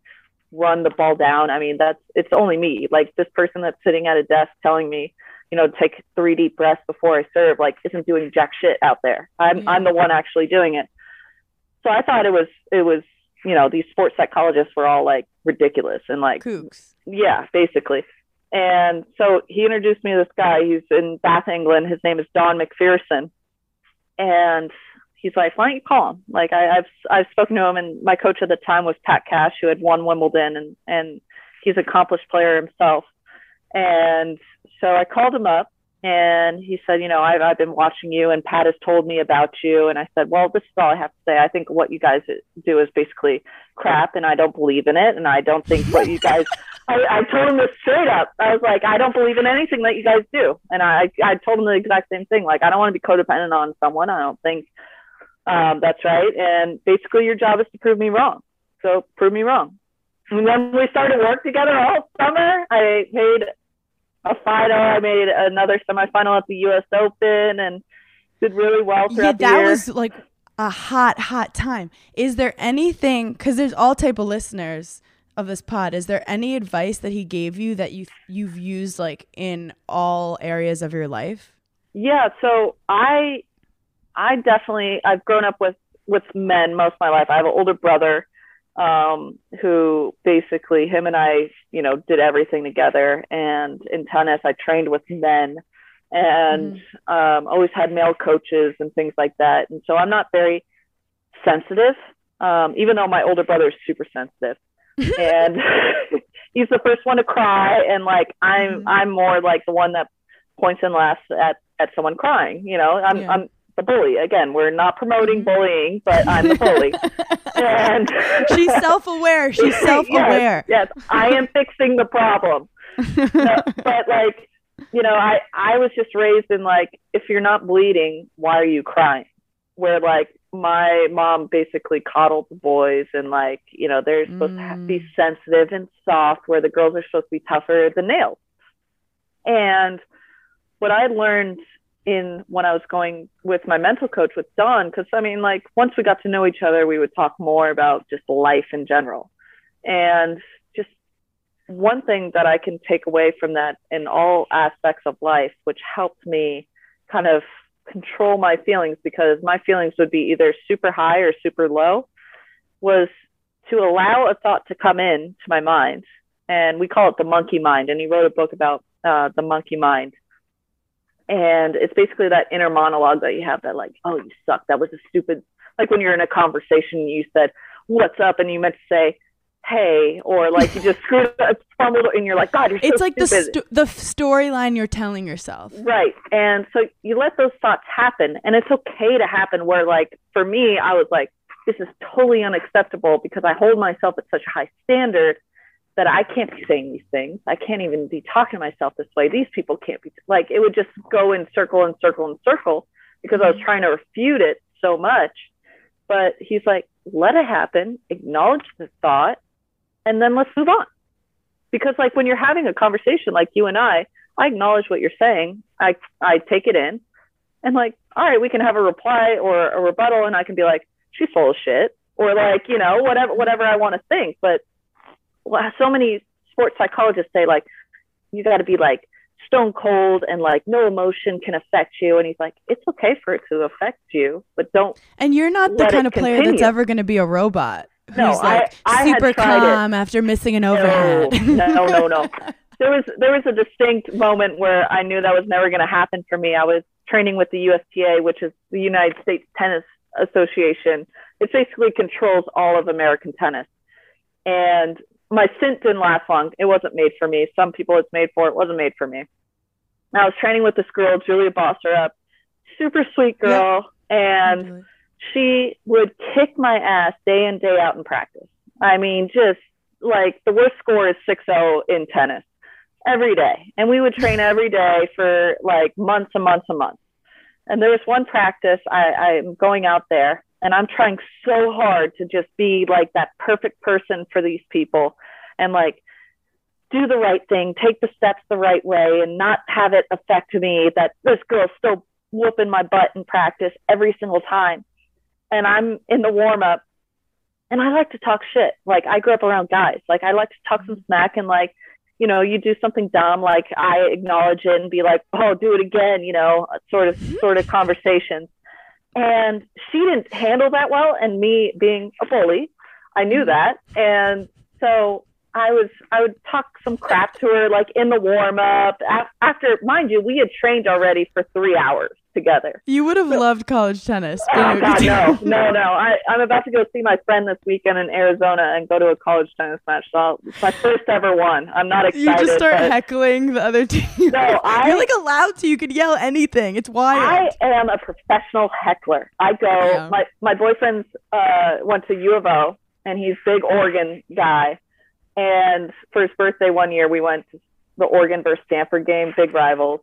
run the ball down. I mean that's it's only me. Like this person that's sitting at a desk telling me, you know, take three deep breaths before I serve, like isn't doing jack shit out there. I'm Yeah. I'm the one actually doing it. So I thought it was it was you know these sports psychologists were all like ridiculous and like Kooks. yeah, basically. And so he introduced me to this guy. He's in Bath, England. His name is Don McPherson. And he's like, why don't you call him? Like I, I've I've spoken to him, and my coach at the time was Pat Cash, who had won Wimbledon, and and he's an accomplished player himself. And so I called him up, and he said, you know, I've I've been watching you, and Pat has told me about you. And I said, well, this is all I have to say. I think what you guys do is basically crap, and I don't believe in it, and I don't think what you guys I, I told him this straight up. I was like, I don't believe in anything that you guys do, and I I told him the exact same thing. Like, I don't want to be codependent on someone. I don't think um, that's right. And basically, your job is to prove me wrong. So prove me wrong. And then we started work together all summer. I made a final. I made another semifinal at the U.S. Open, and did really well yeah, throughout the Yeah, that year. was like a hot, hot time. Is there anything? Because there's all type of listeners of this pod. Is there any advice that he gave you that you you've used like in all areas of your life? Yeah, so I I definitely I've grown up with with men most of my life. I have an older brother um, who basically him and I, you know, did everything together. And in tennis, I trained with men and um, always had male coaches and things like that. And so I'm not very sensitive, um, even though my older brother is super sensitive. and he's the first one to cry, and like I'm Mhm. I'm more like the one that points and laughs at at someone crying. You know, I'm Yeah. I'm the bully. Again, we're not promoting Mhm. bullying, but I'm the bully. and She's self-aware. She's self-aware. Yes, yes, I am fixing the problem. No, but like, you know, I I was just raised in like, if you're not bleeding, why are you crying? Where like my mom basically coddled the boys and like, you know, they're supposed to be Mm. sensitive and soft, where the girls are supposed to be tougher than nails. And what I learned in when I was going with my mental coach with Don, because I mean, like once we got to know each other, we would talk more about just life in general. And just one thing that I can take away from that in all aspects of life, which helped me kind of control my feelings because my feelings would be either super high or super low, was to allow a thought to come in to my mind. And we call it the monkey mind. And he wrote a book about uh, the monkey mind. And it's basically that inner monologue that you have that, like, oh, you suck. That was a stupid, like when you're in a conversation, you said, what's up? And you meant to say, hey, or like you just screwed up, fumbled, and you're like, God, you're so It's like the stupid. sto- the storyline you're telling yourself. Right. And so you let those thoughts happen and it's okay to happen where like for me I was like this is totally unacceptable because I hold myself at such a high standard that I can't be saying these things. I can't even be talking to myself this way. These people can't be like it would just go in circle and circle and circle because I was trying to refute it so much. But he's like, let it happen, acknowledge the thought, and then let's move on. Because like when you're having a conversation like you and I, I acknowledge what you're saying. I I take it in, and like, all right, we can have a reply or a rebuttal, and I can be like, she's full of shit, or like, you know, whatever whatever I want to think. But well, so many sports psychologists say like, you got to be like stone cold and like no emotion can affect you. And he's like, it's okay for it to affect you, but don't. And you're not the kind of player that's ever going to be a robot who's No, I- like I had super tried it. calm after missing an overhead. No, no, no, no. There was there was a distinct moment where I knew that was never going to happen for me. I was training with the USTA, which is the United States Tennis Association. It basically controls all of American tennis. And my stint didn't last long. It wasn't made for me. Some people it's made for. It wasn't made for me. And I was training with this girl, Julia Boserup, super sweet girl, and she would kick my ass day in day out in practice. I mean, just like the worst score is 6-0 in tennis every day. And we would train every day for like months and months and months. And there was one practice I, I'm going out there and I'm trying so hard to just be like that perfect person for these people and like do the right thing, take the steps the right way and not have it affect me that this girl's still whooping my butt in practice every single time. And I'm in the warm up and I like to talk shit. Like I grew up around guys. Like I like to talk some smack and like, you know, you do something dumb, like I acknowledge it and be like, oh, do it again, you know, sort of sort of conversations. And she didn't handle that well. And me being a bully, I knew that. And so I was I would talk some crap to her like in the warm up. After mind you, we had trained already for three hours together. You would have loved college tennis. Oh. God, no, no, no! I, I'm about to go see my friend this weekend in Arizona and go to a college tennis match. So I'll- it's my first ever one. I'm not excited. You just start heckling the other team. No, I- You're like allowed to. You could yell anything. It's wild. I am a professional heckler. I go. Yeah. My my boyfriend's uh, went to U of O, and he's big Oregon guy, And for his birthday one year, we went to the Oregon versus Stanford game, big rivals.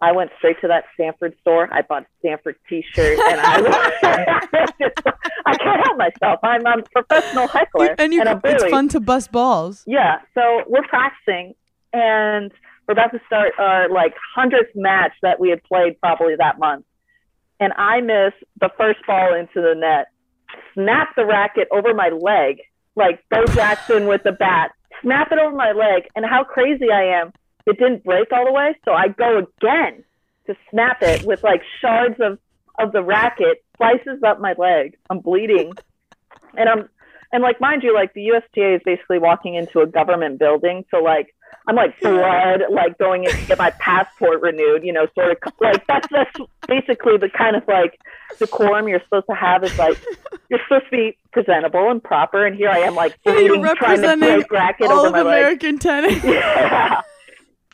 I went straight to that Stanford store. I bought a Stanford T-shirt, and I I can't help myself. I'm, I'm a professional heckler, and you, I'm it's fun to bust balls. yeah, so we're practicing and we're about to start our like hundredth match that we had played probably that month. And I miss the first ball into the net, snap the racket over my leg, like Bo Jackson with the bat, snap it over my leg. And how crazy I am, it didn't break all the way. So I go again to snap it with like shards of, of the racket, slices up my leg. I'm bleeding. And I'm and like mind you, like the USTA is basically walking into a government building, so like I'm like blood, like going in to get my passport renewed, you know, sort of like that's that's basically the kind of like decorum you're supposed to have is like you're supposed to be presentable and proper, and here I am like bleeding, trying to break racket All over of my leg. American tennis. Yeah.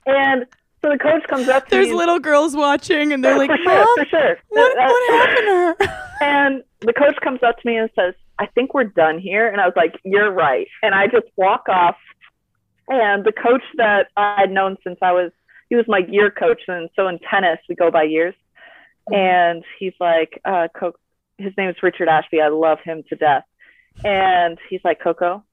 And so the coach comes up to There's me. little girls watching, and they're like, for sure, "Mom, for sure. what, Uh, what happened to her?" And the coach comes up to me and says, I think we're done here. And I was like, You're right. And I just walk off. And the coach that I'd known since I was, he was my year coach. And so in tennis, we go by years. And he's like, uh, Co- his name is Richard Ashby. I love him to death. And he's like, Coco,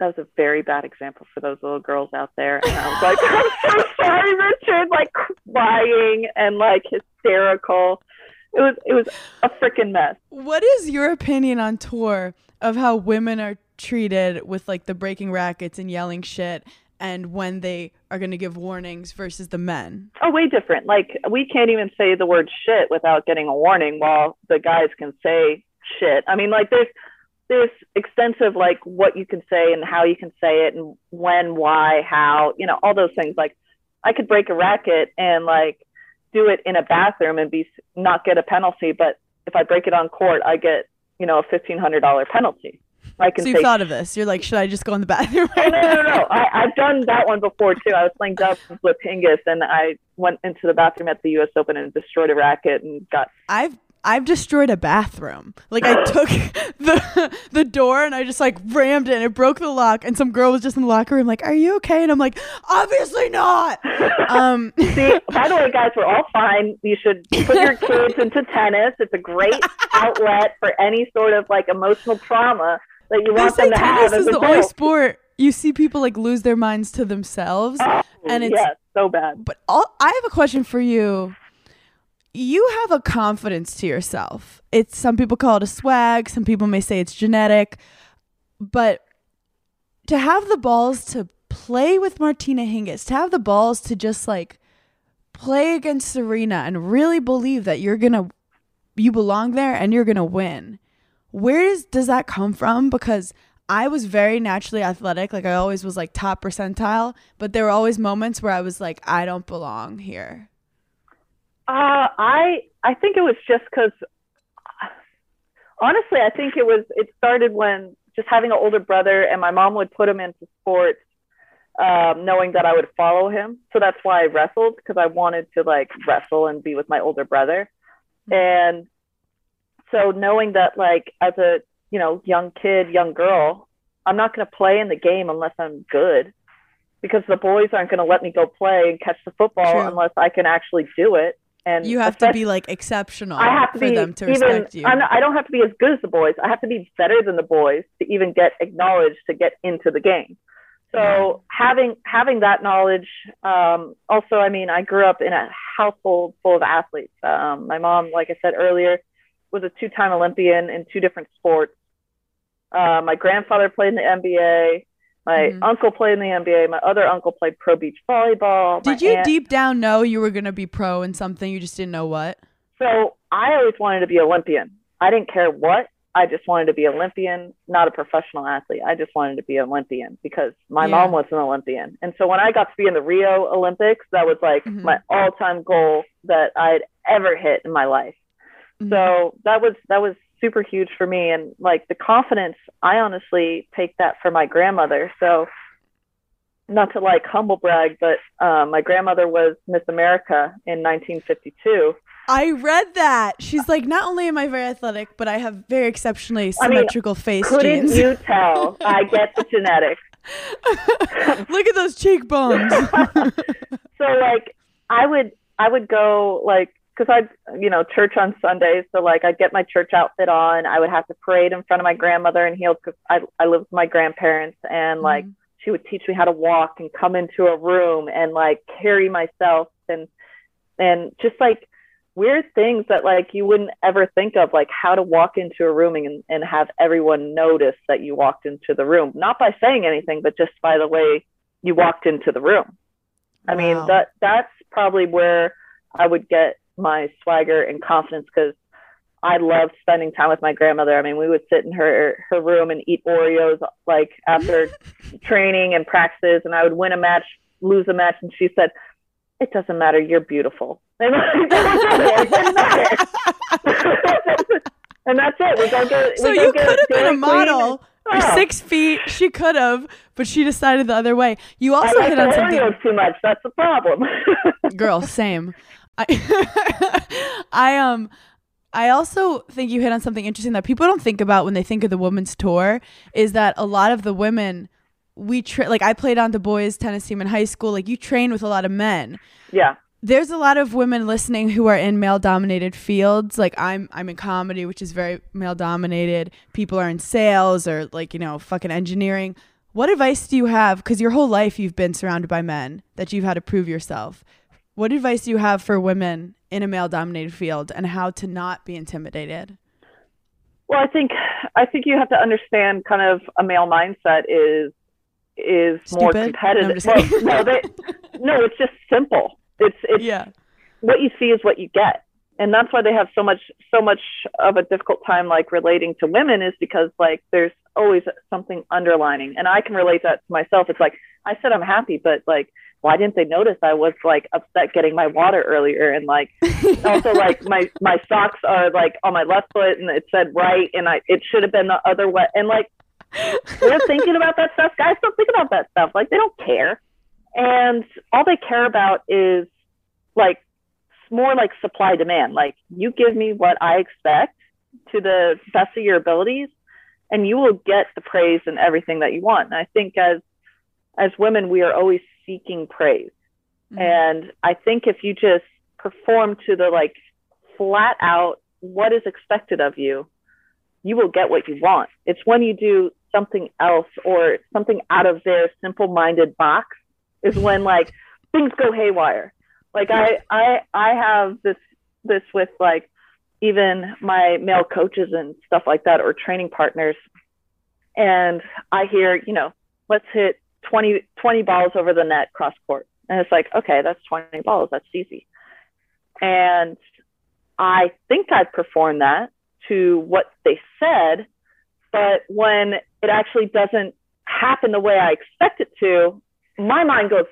that was a very bad example for those little girls out there. And I was like, I'm so sorry, Richard, like crying and like hysterical. It was it was a freaking mess. What is your opinion on tour of how women are treated with like the breaking rackets and yelling shit, and when they are going to give warnings versus the men? Oh, way different. Like we can't even say the word shit without getting a warning, while the guys can say shit. I mean, like there's there's extensive like what you can say and how you can say it and when, why, how, you know, all those things. Like I could break a racket and like do it in a bathroom and be not get a penalty, but if I break it on court, I get you know a fifteen hundred dollar penalty. I can So you thought of this? You're like, should I just go in the bathroom? Oh, no, no, no. I, I've done that one before too. I was playing doubles with Hingis, and I went into the bathroom at the U.S. Open and destroyed a racket and got. I've I've destroyed a bathroom. Like I took the the door and I just like rammed it and it broke the lock and some girl was just in the locker room like, "Are you okay?" And I'm like, "Obviously not." Um See, by the way, guys, we're all fine. You should put your kids into tennis. It's a great outlet for any sort of like emotional trauma that you they want say them to tennis have is the only sport you see people like lose their minds to themselves. Oh, and it's- yeah, so bad. But all, I have a question for you. You have a confidence to yourself. It's some people call it a swag, some people may say it's genetic, but to have the balls to play with Martina Hingis, to have the balls to just like play against Serena and really believe that you're going to you belong there and you're going to win. Where does does that come from? Because I was very naturally athletic. Like I always was like top percentile, but there were always moments where I was like, I don't belong here. Uh, I I think it was just because, honestly, I think it was it started when just having an older brother and my mom would put him into sports, um, knowing that I would follow him. So that's why I wrestled because I wanted to like wrestle and be with my older brother, and so knowing that like as a you know young kid, young girl, I'm not going to play in the game unless I'm good. Because the boys aren't going to let me go play and catch the football True. unless I can actually do it. And You have to be like exceptional I have to for be them to even, respect you. I'm I don't have to be as good as the boys. I have to be better than the boys to even get acknowledged to get into the game. So having having that knowledge, um, also, I mean, I grew up in a household full of athletes. Um, my mom, like I said earlier, was a two-time Olympian in two different sports. Uh, my grandfather played in the NBA. My Mhm. uncle played in the NBA. My other uncle played pro beach volleyball. Did My you aunt- deep down know you were going to be pro in something you just didn't know what? So I always wanted to be Olympian. I didn't care what. I just wanted to be Olympian, not a professional athlete. I just wanted to be Olympian because my Yeah. mom was an Olympian. And so when I got to be in the Rio Olympics, that was like Mhm. my all-time goal that I'd ever hit in my life. Mhm. So that was that was super huge for me and like the confidence, I honestly take that for my grandmother. So not to like humble brag, but um, my grandmother was Miss America in 1952. I read that. She's like, not only am I very athletic, but I have very exceptionally I mean, symmetrical face Couldn't genes. you tell? I get the genetics. Look at those cheekbones. so like I would I would go like because I'd you know church on Sundays, so like I'd get my church outfit on. I would have to parade in front of my grandmother in heels because I I lived with my grandparents, and mm-hmm. like she would teach me how to walk and come into a room and like carry myself and and just like weird things that like you wouldn't ever think of like how to walk into a room and, and have everyone notice that you walked into the room. Not by saying anything but just by the way you walked into the room. I mean that that's probably where i would get my swagger and confidence because i loved spending time with my grandmother i mean we would sit in her her room and eat oreos like after training and practices and i would win a match lose a match and she said it doesn't matter you're beautiful and like, it doesn't matter. and that's it we go get so we go you could have been a model. You're Oh. six feet. She could have, but she decided the other way. You also like hit on something. Oreos too much. That's the problem. girl same i i um i also think you hit on something interesting that people don't think about when they think of the women's tour is that a lot of the women we tra- like i played on the boys tennis team in high school like you train with a lot of men. Yeah. there's a lot of women listening who are in male dominated fields like i'm i'm in comedy which is very male dominated people are in sales or like you know fucking engineering. What advice do you have? Because your whole life you've been surrounded by men that you've had to prove yourself what advice do you have for women in a male dominated field and how to not be intimidated Well, I think I think you have to understand kind of a male mindset is is more Stupid? No, I'm competitive. just well, no, they, no, it's just simple. It's it's yeah what you see is what you get. And that's why they have so much so much of a difficult time like relating to women is because like there's always something underlining. And I can relate that to myself. It's like I said I'm happy, but like why didn't they notice I was like upset getting my water earlier and like also like my my socks are like on my left foot and it said right and I it should have been the other way and like we're thinking about that stuff. Guys don't think about that stuff. Like they don't care. And all they care about is like more like supply demand. Like you give me what I expect to the best of your abilities and you will get the praise and everything that you want. And I think as as women we are always seeking praise. Mhm. And I think if you just perform to the like flat out what is expected of you, you will get what you want. It's when you do something else or something out of their simple minded box is when like things go haywire. Like I I I have this this with like even my male coaches and stuff like that or training partners and I hear, you know, let's hit 20, 20 balls over the net cross court. And it's like, okay, that's 20 balls. That's easy. And I think I performed that to what they said. But when it actually doesn't happen the way I expect it to, my mind goes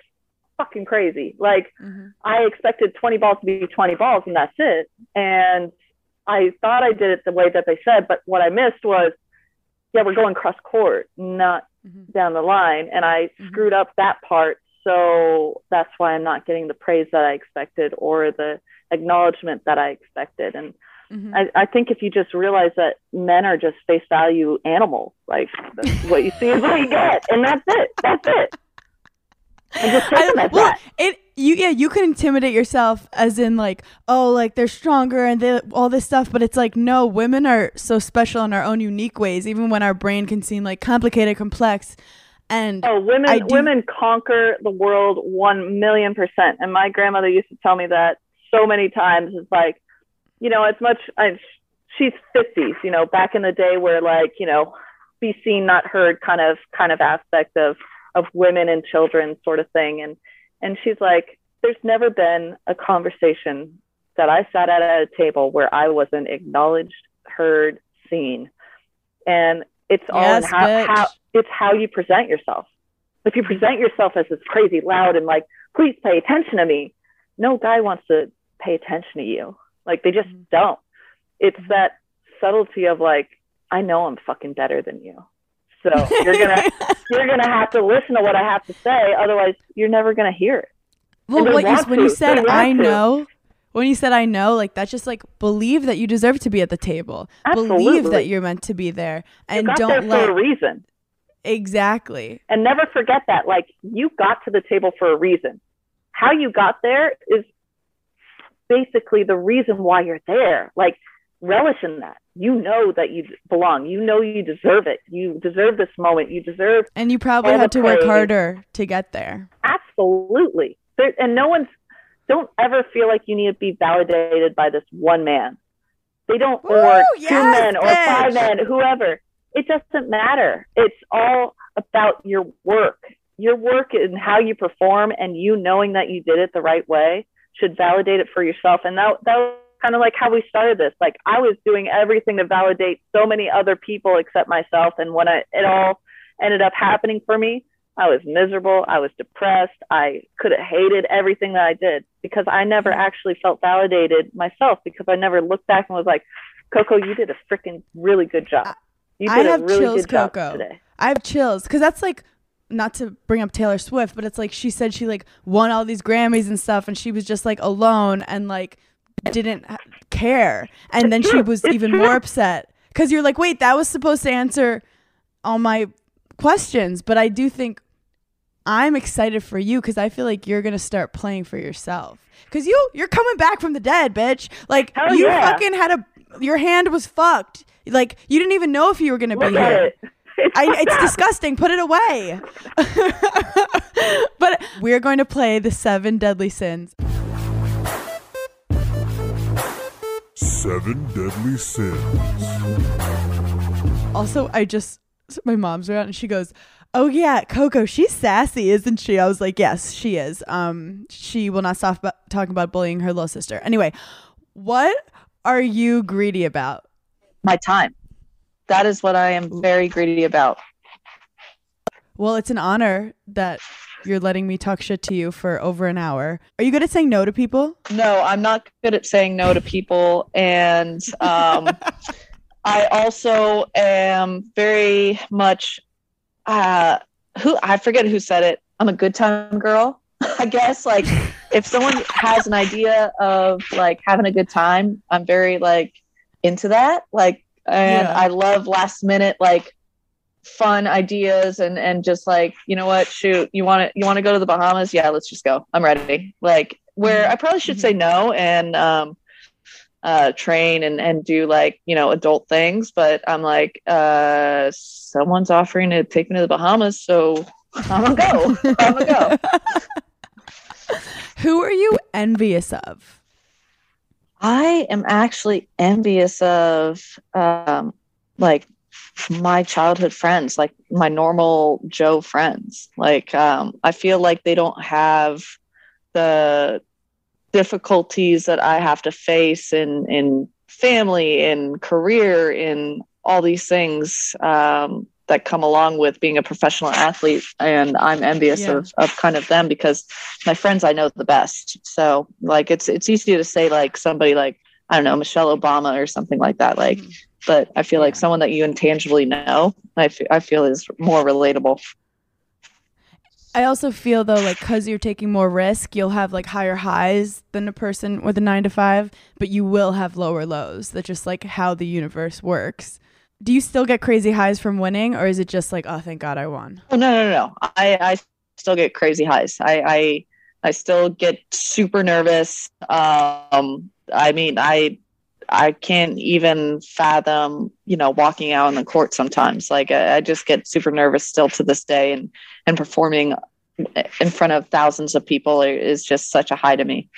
fucking crazy. Like, Mhm. I expected 20 balls to be 20 balls and that's it. And I thought I did it the way that they said, but what I missed was, yeah, we're going cross court, not Mhm. down the line. And I Mhm. screwed up that part. So that's why I'm not getting the praise that I expected or the acknowledgement that I expected. And Mhm. I, I think if you just realize that men are just face value animals, like what you see is what you get. And that's it. That's it. And just take them I, as well, that. it you yeah you can intimidate yourself as in like oh like they're stronger and they all this stuff, but it's like no, women are so special in our own unique ways, even when our brain can seem like complicated, complex, and Oh, women do- women conquer the world one million percent. And my grandmother used to tell me that so many times. It's like, you know, as much I, she's fifties, you know, back in the day where like, you know, be seen, not heard kind of kind of aspect of of women and children sort of thing. And and she's like, there's never been a conversation that I sat at a table where I wasn't acknowledged, heard, seen. And it's all Yes, how, how it's how you present yourself. If you present yourself as this crazy loud and like, please pay attention to me, no guy wants to pay attention to you. Like they just Mhm. don't. It's Mhm. that subtlety of like, I know I'm fucking better than you. So you're gonna you're gonna have to listen to what I have to say, otherwise you're never gonna hear it. well, what you, when to. you said I know. When you said I know, like that's just like believe that you deserve to be at the table. Believe Absolutely. that you're meant to be there, and don't there let for a reason. Exactly. And never forget that. Like, you got to the table for a reason. How you got there is basically the reason why you're there. Like, relish in that. You know that you belong. You know you deserve it. You deserve this moment. You deserve And you probably had to work harder to get there. absolutely. There, and no one's, don't ever feel like you need to be validated by this one man. They don't, Woo, or two yes, men, or five men, whoever. It doesn't matter. It's all about your work. Your work and how you perform, and you knowing that you did it the right way should validate it for yourself. And that, that kind of like how we started this. Like I was doing everything to validate so many other people except myself. And when I, it all ended up happening for me, I was miserable. I was depressed. I could have hated everything that I did because I never mm-hmm. actually felt validated myself because I never looked back and was like, Coco, you did a freaking really good job. You I did have a really chills, good job Coco. today. I have chills because that's like not to bring up Taylor Swift, but it's like she said she like won all these Grammys and stuff, and she was just like alone and like didn't care, and then she was even more upset because you're like, wait, that was supposed to answer all my questions, but I do think I'm excited for you because I feel like you're gonna start playing for yourself because you you're coming back from the dead, bitch. Like Hell you yeah. fucking had a your hand was fucked. Like you didn't even know if you were gonna be Look here. it. It's, I, it's disgusting. Put it away. but we're going to play the seven deadly sins. Seven Deadly Sins. Also, I just my mom's around and she goes, "Oh yeah, Coco, she's sassy, isn't she?" I was like, "Yes, she is." Um, she will not stop about, talking about bullying her little sister. Anyway, what are you greedy about? my time. That is what I am very greedy about. Well, it's an honor that you're letting me talk shit to you for over an hour. Are you good at saying no to people? No, I'm not good at saying no to people. And um, I also am very much, uh, who I forget who said it. I'm a good time girl, I guess. Like, if someone has an idea of like having a good time, I'm very like into that. Like, and Yeah. I love last minute, like, fun ideas and and just like you know what shoot you want to you want to go to the bahamas? Yeah let's just go. I'm ready. Like where i probably should say no and um uh train and and do like you know adult things but i'm like uh someone's offering to take me to the bahamas so i'm gonna go. I'm gonna go. Who are you envious of? I am actually envious of um, like my childhood friends, like my normal Joe friends. Like um, I feel like they don't have the difficulties that I have to face in in family, in career, in all these things um, that come along with being a professional athlete. And I'm envious Yeah. of of kind of them because my friends I know the best. So like it's it's easy to say like somebody like I don't know Michelle Obama or something like that. Like, Mhm. But I feel like someone that you intangibly know, I fe- I feel is more relatable. I also feel though, like, because you're taking more risk, you'll have like higher highs than a person with a nine to five, but you will have lower lows. That's just like how the universe works. Do you still get crazy highs from winning, or is it just like, oh, thank God I won? Oh no no no! I I still get crazy highs. I I I still get super nervous. Um, I mean I. I can't even fathom, you know, walking out on the court sometimes. Like I, I just get super nervous still to this day, and and performing in front of thousands of people is just such a high to me.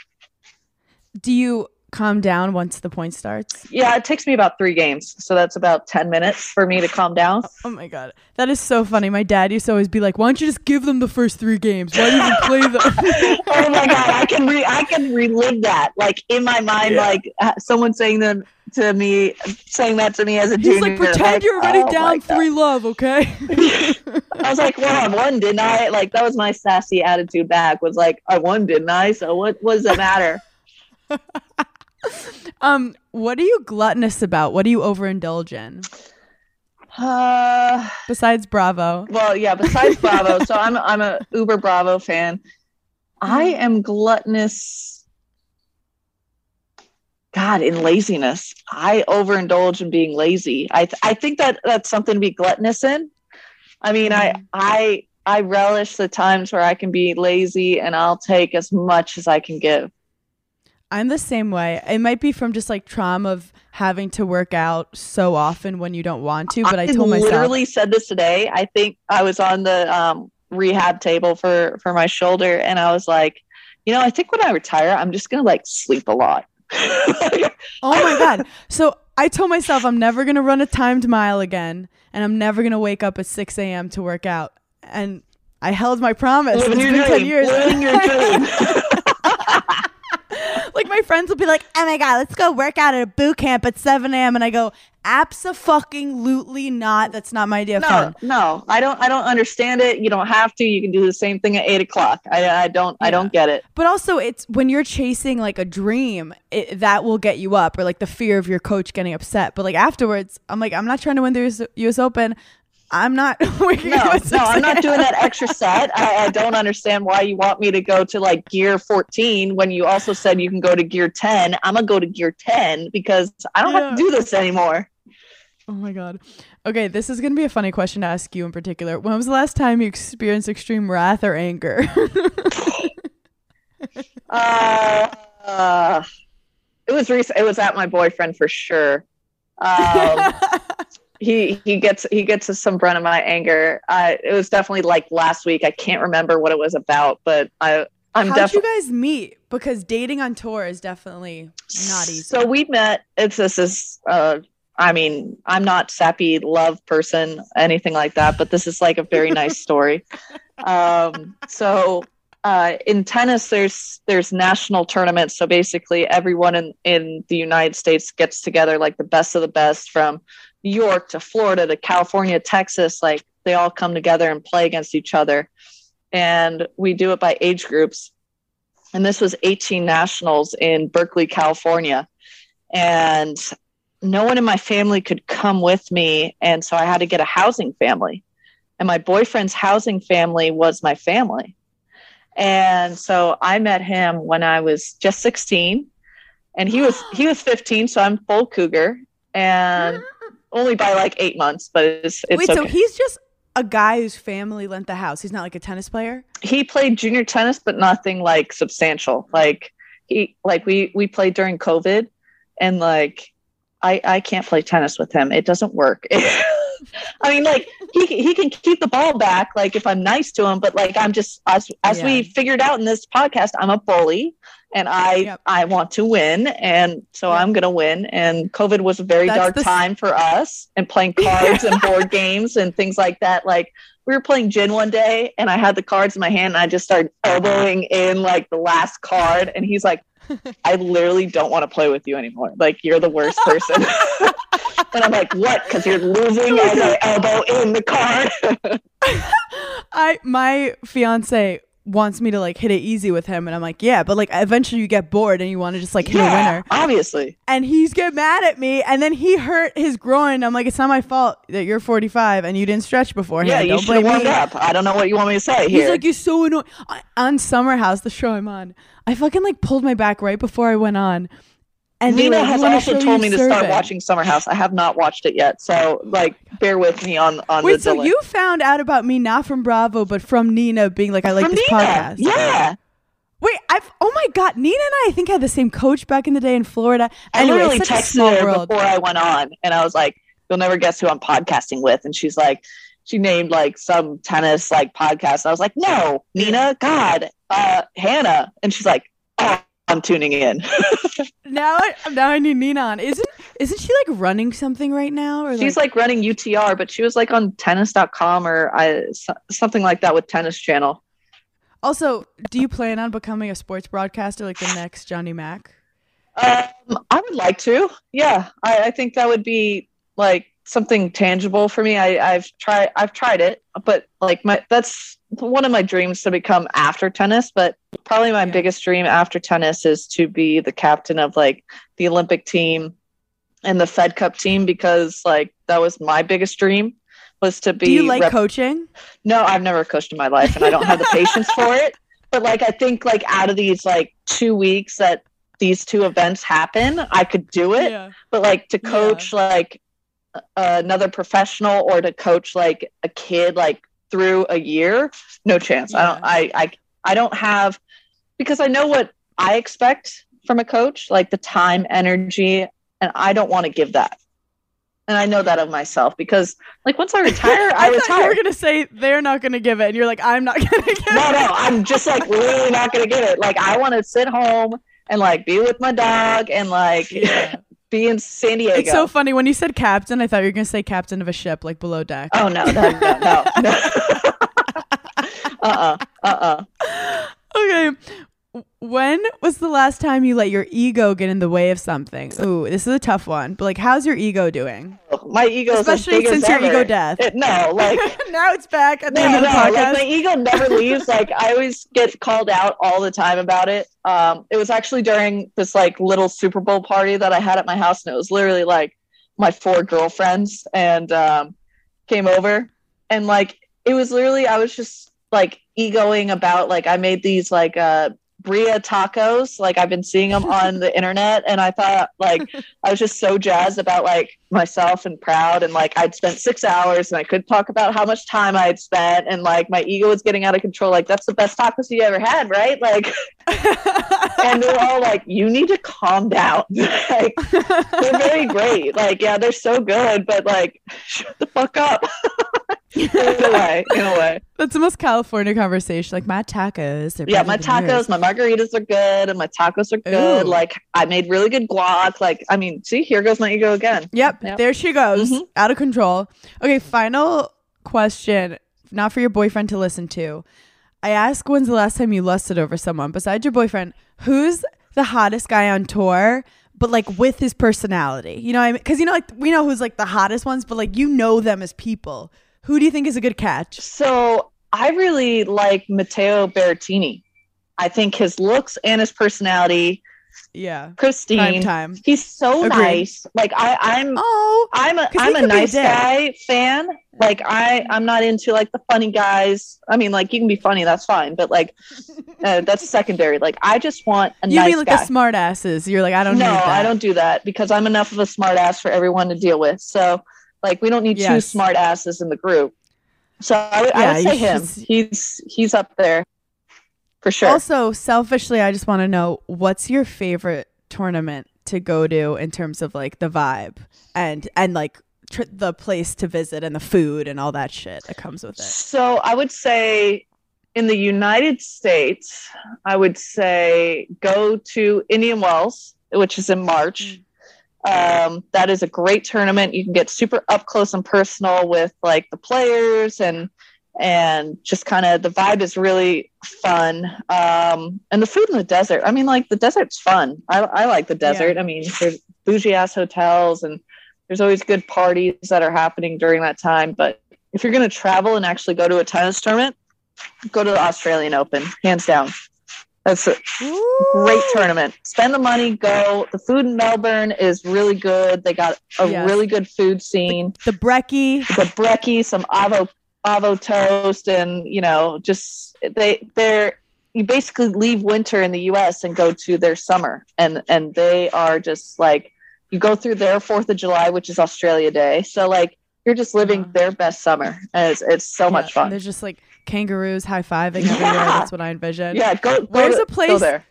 Do you calm down once the point starts? Yeah, it takes me about three games, so that's about ten minutes for me to calm down. Oh my God. That is so funny. My dad used to always be like, why don't you just give them the first three games? Why do you even play them? oh my god, I can re- I can relive that like in my mind, Yeah. like uh, someone saying them to me, saying that to me as a He's junior. like, pretend you're already oh down three love, okay? I was like, well, I won, didn't I? Like that was my sassy attitude back. Was like, I won, didn't I? So what? What does it matter? um, what are you gluttonous about? What do you overindulge in? Uh, Besides Bravo. well, yeah. Besides Bravo, so I'm I'm a Uber Bravo fan. I am gluttonous. God, in laziness, I overindulge in being lazy. I th- I think that that's something to be gluttonous in. I mean, I Mhm. I I relish the times where I can be lazy and I'll take as much as I can give. I'm the same way. It might be from just like trauma of having to work out so often when you don't want to, but I, told myself literally said this today. I think I was on the um, rehab table for for my shoulder, and I was like, you know, I think when I retire, I'm just gonna like sleep a lot. Oh my god. So I told myself I'm never gonna run a timed mile again, and I'm never gonna wake up at 6 a.m. to work out. And I held my promise. Living It's your been 10 years. Living your dream. like my friends will be like, "Oh my god, let's go work out at a boot camp at 7 a.m." And I go, "Absolutely not. That's not my idea of no, fun." no, I don't. I don't understand it. You don't have to. You can do the same thing at eight o'clock. I, I don't. I don't get it. But also, it's when you're chasing like a dream, it, that will get you up, or like the fear of your coach getting upset. But like afterwards, I'm like, I'm not trying to win the US, US Open. I'm not waking No, no, I'm not doing that extra set. I, I don't understand why you want me to go to like gear 14 when you also said you can go to gear 10. I'm gonna go to gear 10 because I don't have to do this anymore. Oh my god. Okay, this is gonna be a funny question to ask you in particular. When was the last time you experienced extreme wrath or anger? Uh, uh, it was recent. It was at my boyfriend for sure. Um, he he gets he gets some brunt of my anger. Uh, it was definitely like last week. I can't remember what it was about, but I I'm definitely How'd you guys meet? Because dating on tour is definitely not easy. So we met. It's this is. Uh, I mean, I'm not sappy love person, anything like that, but this is like a very nice story. Um, so uh, in tennis, there's there's national tournaments. So basically, everyone in in the United States gets together, like the best of the best from York to Florida to California, Texas. Like they all come together and play against each other, and we do it by age groups. And this was 18 nationals in Berkeley, California, and no one in my family could come with me, and so I had to get a housing family. And my boyfriend's housing family was my family. And so I met him when I was just 16 and he was he was 15 so I'm full cougar and only by like 8 months but it's it's Wait, okay. so he's just a guy whose family lent the house. He's not like a tennis player. he played junior tennis but nothing like substantial like he like we we played during covid and like i i can't play tennis with him it doesn't work i mean like he he can keep the ball back like if i'm nice to him but like i'm just as as we figured out in this podcast i'm a bully and i Yep. i want to win and so Yep. i'm gonna win and covid was a very That's dark the time for us and playing cards and board games and things like that like we were playing gin one day and I had the cards in my hand and I just started elbowing in like the last card and he's like, I literally don't want to play with you anymore. Like you're the worst person. and I'm like, what? Because you're losing as I elbow in the card. I my fiance wants me to like hit it easy with him and I'm like, "Yeah, but like eventually you get bored and you want to just like hit a winner." obviously. And he's get mad at me and then he hurt his groin. I'm like, "It's not my fault that you're 45 and you didn't stretch beforehand. Yeah, you should have warmed me." up. I don't know what you want me to say He's like, "You're so annoying." On Summer House, the show I'm on, I fucking like pulled my back right before I went on. And Nina like, has also told me to start watching Summer House. I have not watched it yet, so like, bear with me on on Wait, so you found out about me not from Bravo, but from Nina being like, "I like From this Nina. podcast." Yeah, Wait, I've oh my god, Nina and I, I think had the same coach back in the day in Florida. I Anyway, literally it's such texted her world. before I went on, and I was like, "You'll never guess who I'm podcasting with." And she's like, she named like some tennis like podcast. I was like, "No, Nina, God, uh, Hannah," and she's like, "Oh, I'm tuning in." Now, I, now I need Nina on. Isn't isn't she like running something right now? Or she's like running UTR, but she was like on tennis.com or I, so- something like that with Tennis Channel. also, do you plan on becoming a sports broadcaster like the next Johnny Mac? Um, I would like to. Yeah, I, I think that would be like something tangible for me. I, I've tried. I've tried it, but like my that's one of my dreams to become after tennis. But probably my Yeah. biggest dream after tennis is to be the captain of like the Olympic team and the Fed Cup team because like that was my biggest dream was to be. Do you like rep- coaching? no, I've never coached in my life, and I don't have the patience for it. But like, I think like out of these like two weeks that these two events happen, I could do it. Yeah. But like to coach like uh, Uh, another professional or to coach like a kid like through a year, no chance. I don't. I I I don't have because I know what I expect from a coach, like the time, energy, and I don't want to give that. And I know that of myself because, like, once I retire, I, I thought you retire. were gonna say they're not gonna give it, and you're like, I'm not gonna give no, it. no, I'm just like really not gonna give it. Like, I want to sit home and like be with my dog and like Yeah. Be in San Diego. It's so funny when you said captain. I thought you were gonna say captain of a ship, like below deck. oh no, no, no, no. no. uh-uh, uh-uh. Okay. When was the last time you let your ego get in the way of something? Ooh, this is a tough one. But like, how's your ego doing? My ego Especially since your ego death. It- no, like now it's back at the no, end of the no, podcast. like my ego never leaves. Like I always get called out all the time about it. Um, it was actually during this like little Super Bowl party that I had at my house, and it was literally like my four girlfriends and um, came over, and like it was literally I was just like egoing about like I made these like uh Birria tacos. Like I've been seeing them on the internet, and I thought like I was just so jazzed about like myself and proud, and like I'd spent six hours, and I could talk about how much time I had spent, and like my ego was getting out of control. Like that's the best tacos you ever had, right? Like, and they're all like, "You need to calm down." like they're very great. Like yeah, they're so good, but like shut the fuck up. In a way, in a way. That's the most California conversation. Like my tacos. are Yeah, my than yours. tacos, my margaritas are good, and my tacos are good. Ooh. Like I made really good guac. Like I mean, see, here goes my ego again. Yep, Yep. there she goes, Mhm. out of control. Okay, final question, not for your boyfriend to listen to. I ask when's the last time you lusted over someone besides your boyfriend? Who's the hottest guy on tour? But like with his personality, you know, what I mean, because you know, like we know who's like the hottest ones, but like you know them as people. Who do you think is a good catch? So I really like Matteo Berrettini. I think his looks and his personality, Yeah, prime Christine. time. He's so Agreed. nice. Like I, I'm Oh, I'm a I'm a be a nice guy fan. Like I I'm not into like the funny guys. I mean, like you can be funny, that's fine, but like uh, that's secondary. Like I just want a you nice mean like guy. the smart asses? You're like I don't no. I don't do that because I'm enough of a smart ass for everyone to deal with. So like we don't need two Yes. smart asses in the group. So I would, Yeah, I would say him. He's he's up there for sure. Also, selfishly, I just want to know what's your favorite tournament to go to in terms of like the vibe and and like tr- the place to visit and the food and all that shit that comes with it. So I would say in the United States, I would say go to Indian Wells, which is in March. Mm. Um, that is a great tournament. You can get super up close and personal with like the players and and just kind of the vibe is really fun. Um, and the food in the desert. I mean, like the desert's fun. I, I like the desert. I mean, there's bougie ass hotels and there's always good parties that are happening during that time. But if you're going to travel and actually go to a tennis tournament, go to the Australian Open, hands down. That's a great tournament. Spend the money, go. The food in Melbourne is really good. They got a Yes. really good food scene. The brekkie. The brekkie, some avo avo toast, and you know, just they they're you basically leave winter in the U.S. and go to their summer, and and they are just like you go through their Fourth of July, which is Australia Day. So like you're just living Wow. their best summer, and it's it's so Yeah, much fun. There's just like kangaroos high fiving everywhere. Yeah. That's what I envision. Yeah, go. go Where's to- a place- there.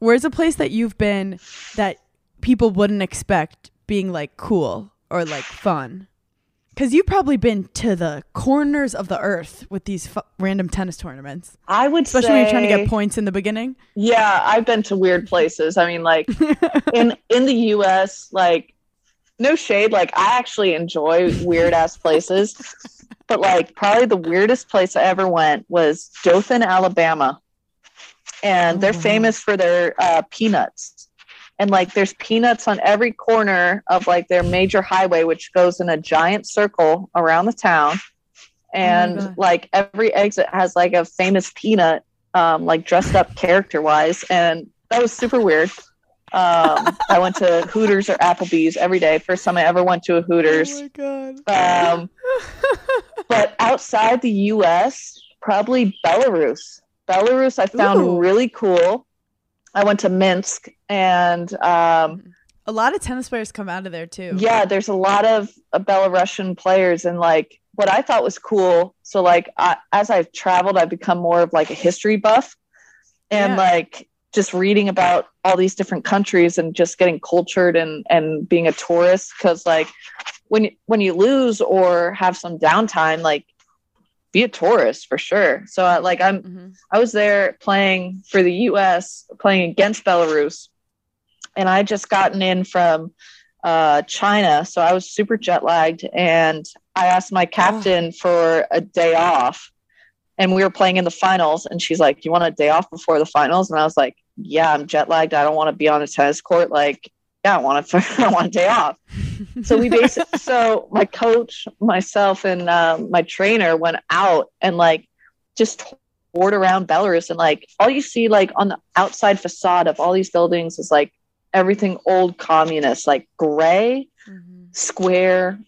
Where's a place that you've been that people wouldn't expect being like cool or like fun? Because you've probably been to the corners of the earth with these fu- random tennis tournaments, I would especially say, when you're trying to get points in the beginning. Yeah, I've been to weird places. I mean, like in in the U.S., like no shade. Like I actually enjoy weird ass places, but like probably the weirdest place I ever went was Dothan, Alabama, and Oh, they're wow. famous for their uh, peanuts. And like, there's peanuts on every corner of like their major highway, which goes in a giant circle around the town. And God. like every exit has like a famous peanut, um, like dressed up character wise. And that was super weird. Um, I went to Hooters or Applebee's every day. First time I ever went to a Hooters. Oh my god. Um, but outside the US, probably Belarus. Belarus, I found Ooh. really cool. I went to Minsk and um, A lot of tennis players come out of there too. Yeah, there's a lot of uh, Belarusian players, and like what I thought was cool. So like I, as I've traveled, I've become more of like a history buff, and Yeah. like just reading about all these different countries and just getting cultured and and being a tourist because like when you- when you lose or have some downtime, like be a tourist for sure. So uh, like I'm Mhm. I was there playing for the US, playing against Belarus, and I just gotten in from uh, China, so I was super jet lagged. And I asked my captain for a day off, and we were playing in the finals. And she's like, "You want a day off before the finals?" And I was like, "Yeah, I'm jet lagged. I don't want to be on a tennis court. Like, yeah, I want to. I want a day off." so we basically so my coach myself and um, my trainer went out and like just toured around belarus and like all you see like on the outside facade of all these buildings is like everything old communist like gray Mhm. square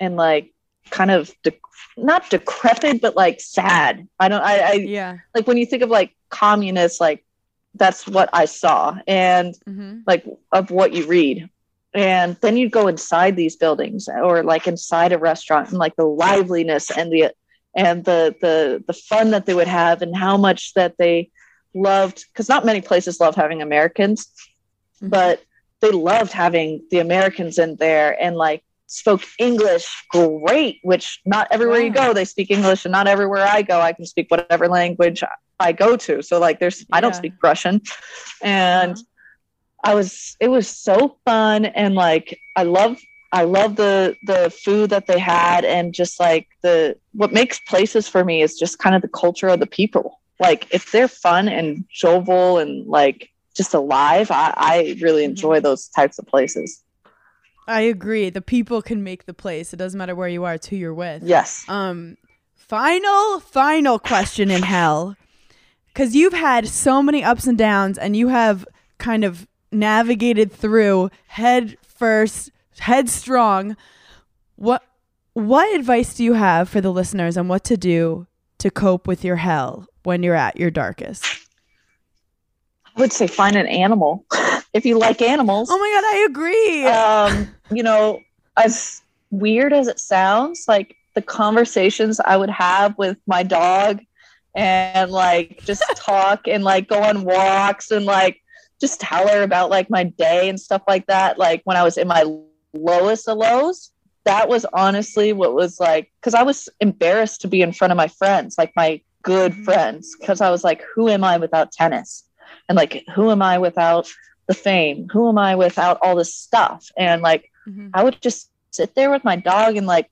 and like kind of de- not decrepit but like sad i don't I, I Yeah. like when you think of like communists like that's what i saw and hmm like of what you read. And then you'd go inside these buildings or like inside a restaurant and like the liveliness and the and the the the fun that they would have and how much that they loved because not many places love having americans Mhm. but they loved having the americans in there and like spoke english great which not everywhere you go they speak english and not everywhere i go i can speak whatever language i go to so like there's i don't speak russian and Uh-huh. I was it was so fun and like I love I love the the food that they had and just like the what makes places for me is just kind of the culture of the people. Like if they're fun and jovial and like just alive, I, I really enjoy those types of places. I agree. The people can make the place. It doesn't matter where you are, it's who you're with. Yes. Um, final, final question in hell. Because you've had so many ups and downs, and you have kind of navigated through head first, headstrong. What what advice do you have for the listeners on what to do to cope with your hell when you're at your darkest? I would say find an animal if you like animals. Oh my god, I agree. um, you know, as weird as it sounds, like the conversations I would have with my dog and like just talk and like go on walks and like just tell her about like my day and stuff like that. Like when I was in my lowest of lows, that was honestly what was like, because I was embarrassed to be in front of my friends, like my good Mhm. friends, because I was like, who am I without tennis? And like, who am I without the fame? Who am I without all this stuff? And like, Mhm. I would just sit there with my dog and like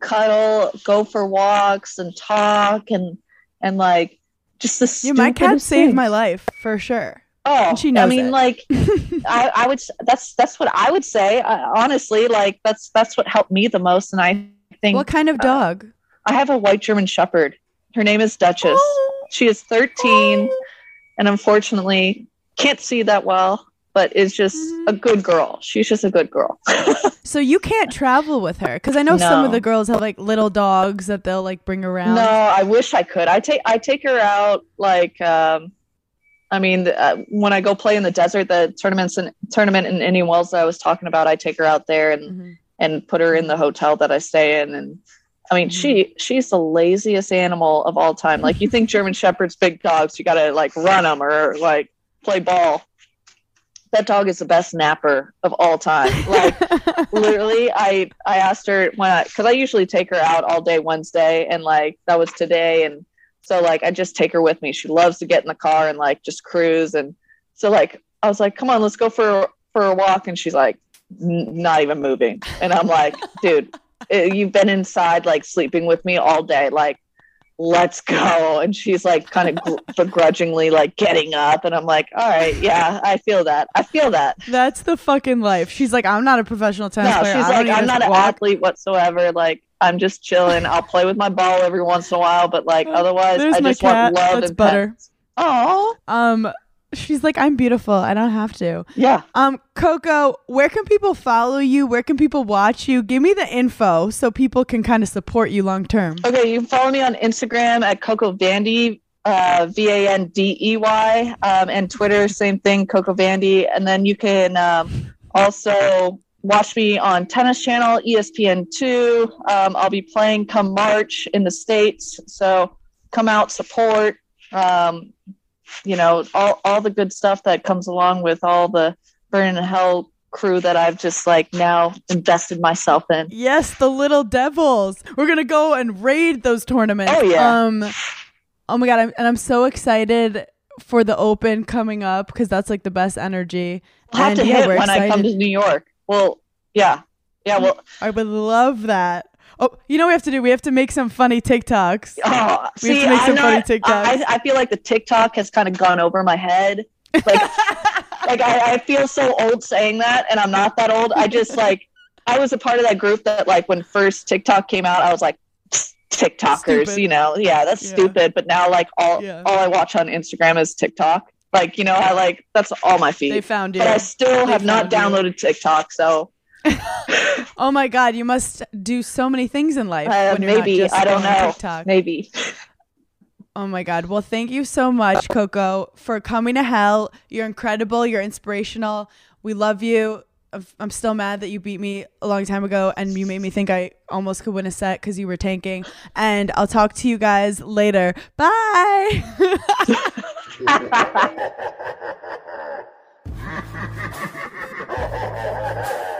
cuddle, go for walks and talk and and like just the Yeah, my cat saved things. my life for sure. Oh, and she I mean, it. like I, I would. That's that's what I would say. I, honestly, like that's that's what helped me the most. And I think what kind of uh, dog? I have a white German Shepherd. Her name is Duchess. Oh, She is 13 and unfortunately can't see that well, but is just a good girl. She's just a good girl. So you can't travel with her because I know some of the girls have like little dogs that they'll like bring around. No, I wish I could. I take I take her out like um I mean uh, when I go play in the desert, the tournaments and tournament in Indian Wells that I was talking about, I take her out there and Mhm. and put her in the hotel that I stay in and I mean she she's the laziest animal of all time. Like you think German shepherds big dogs, you got to like run them or like play ball. That dog is the best napper of all time. Like literally i i asked her when i because i usually take her out all day wednesday and like that was today and so like i just take her with me she loves to get in the car and like just cruise and so like i was like come on let's go for for a walk and she's like not even moving and i'm like dude eh, you've been inside like sleeping with me all day like let's go and she's like kind of begrudgingly like getting up and i'm like all right yeah i feel that i feel that That's the fucking life. She's like, I'm not a professional tennis no, player. she's I like, I'm not an walk." athlete whatsoever. Like, I'm just chilling. I'll play with my ball every once in a while, but like, otherwise, There's I my just cat. want love That's and Butter. Oh, Um, she's like, I'm beautiful. I don't have to. yeah. Um, Coco, where can people follow you? Where can people watch you? Give me the info so people can kind of support you long term. Okay, you can follow me on Instagram at Coco Vandey, uh, V A N D E Y, um, and Twitter, same thing, Coco Vandey. And then you can um, also watch me on Tennis Channel, E ESPN2. Um, I'll be playing come March in the States. So come out, support. Um, you know, all, all the good stuff that comes along with all the Berning in Hell crew that I've just like now invested myself in. Yes, the Little Devils. We're gonna go and raid those tournaments. Oh, yeah. Um, oh my god, I'm, and I'm so excited for the Open coming up because that's like the best energy. I'll have And, to yeah, hit when I come excited. to New York. Well, yeah. Yeah, well, I would love that. Oh, you know what we have to do? We have to make some funny TikToks. Oh, We have see, to make I'm some funny not- TikToks. I, I feel like the TikTok has kind of gone over my head. Like, like I, I feel so old saying that, and I'm not that old. I just like, I was a part of that group that like when first TikTok came out, I was like, TikTokers, Stupid. you know, yeah, that's Yeah. stupid. But now, like, all Yeah. all I watch on Instagram is TikTok. Like, you know, I like that's all my feed. They found you. but I still They have not found you. downloaded TikTok, so Oh my god, you must do so many things in life. uh, when you're not maybe just I don't know. TikTok. Maybe. Oh my God. Well, thank you so much, Coco, for coming to hell. You're incredible. You're inspirational. We love you. I'm- I'm still mad that you beat me a long time ago and you made me think I almost could win a set because you were tanking. And I'll talk to you guys later. Bye.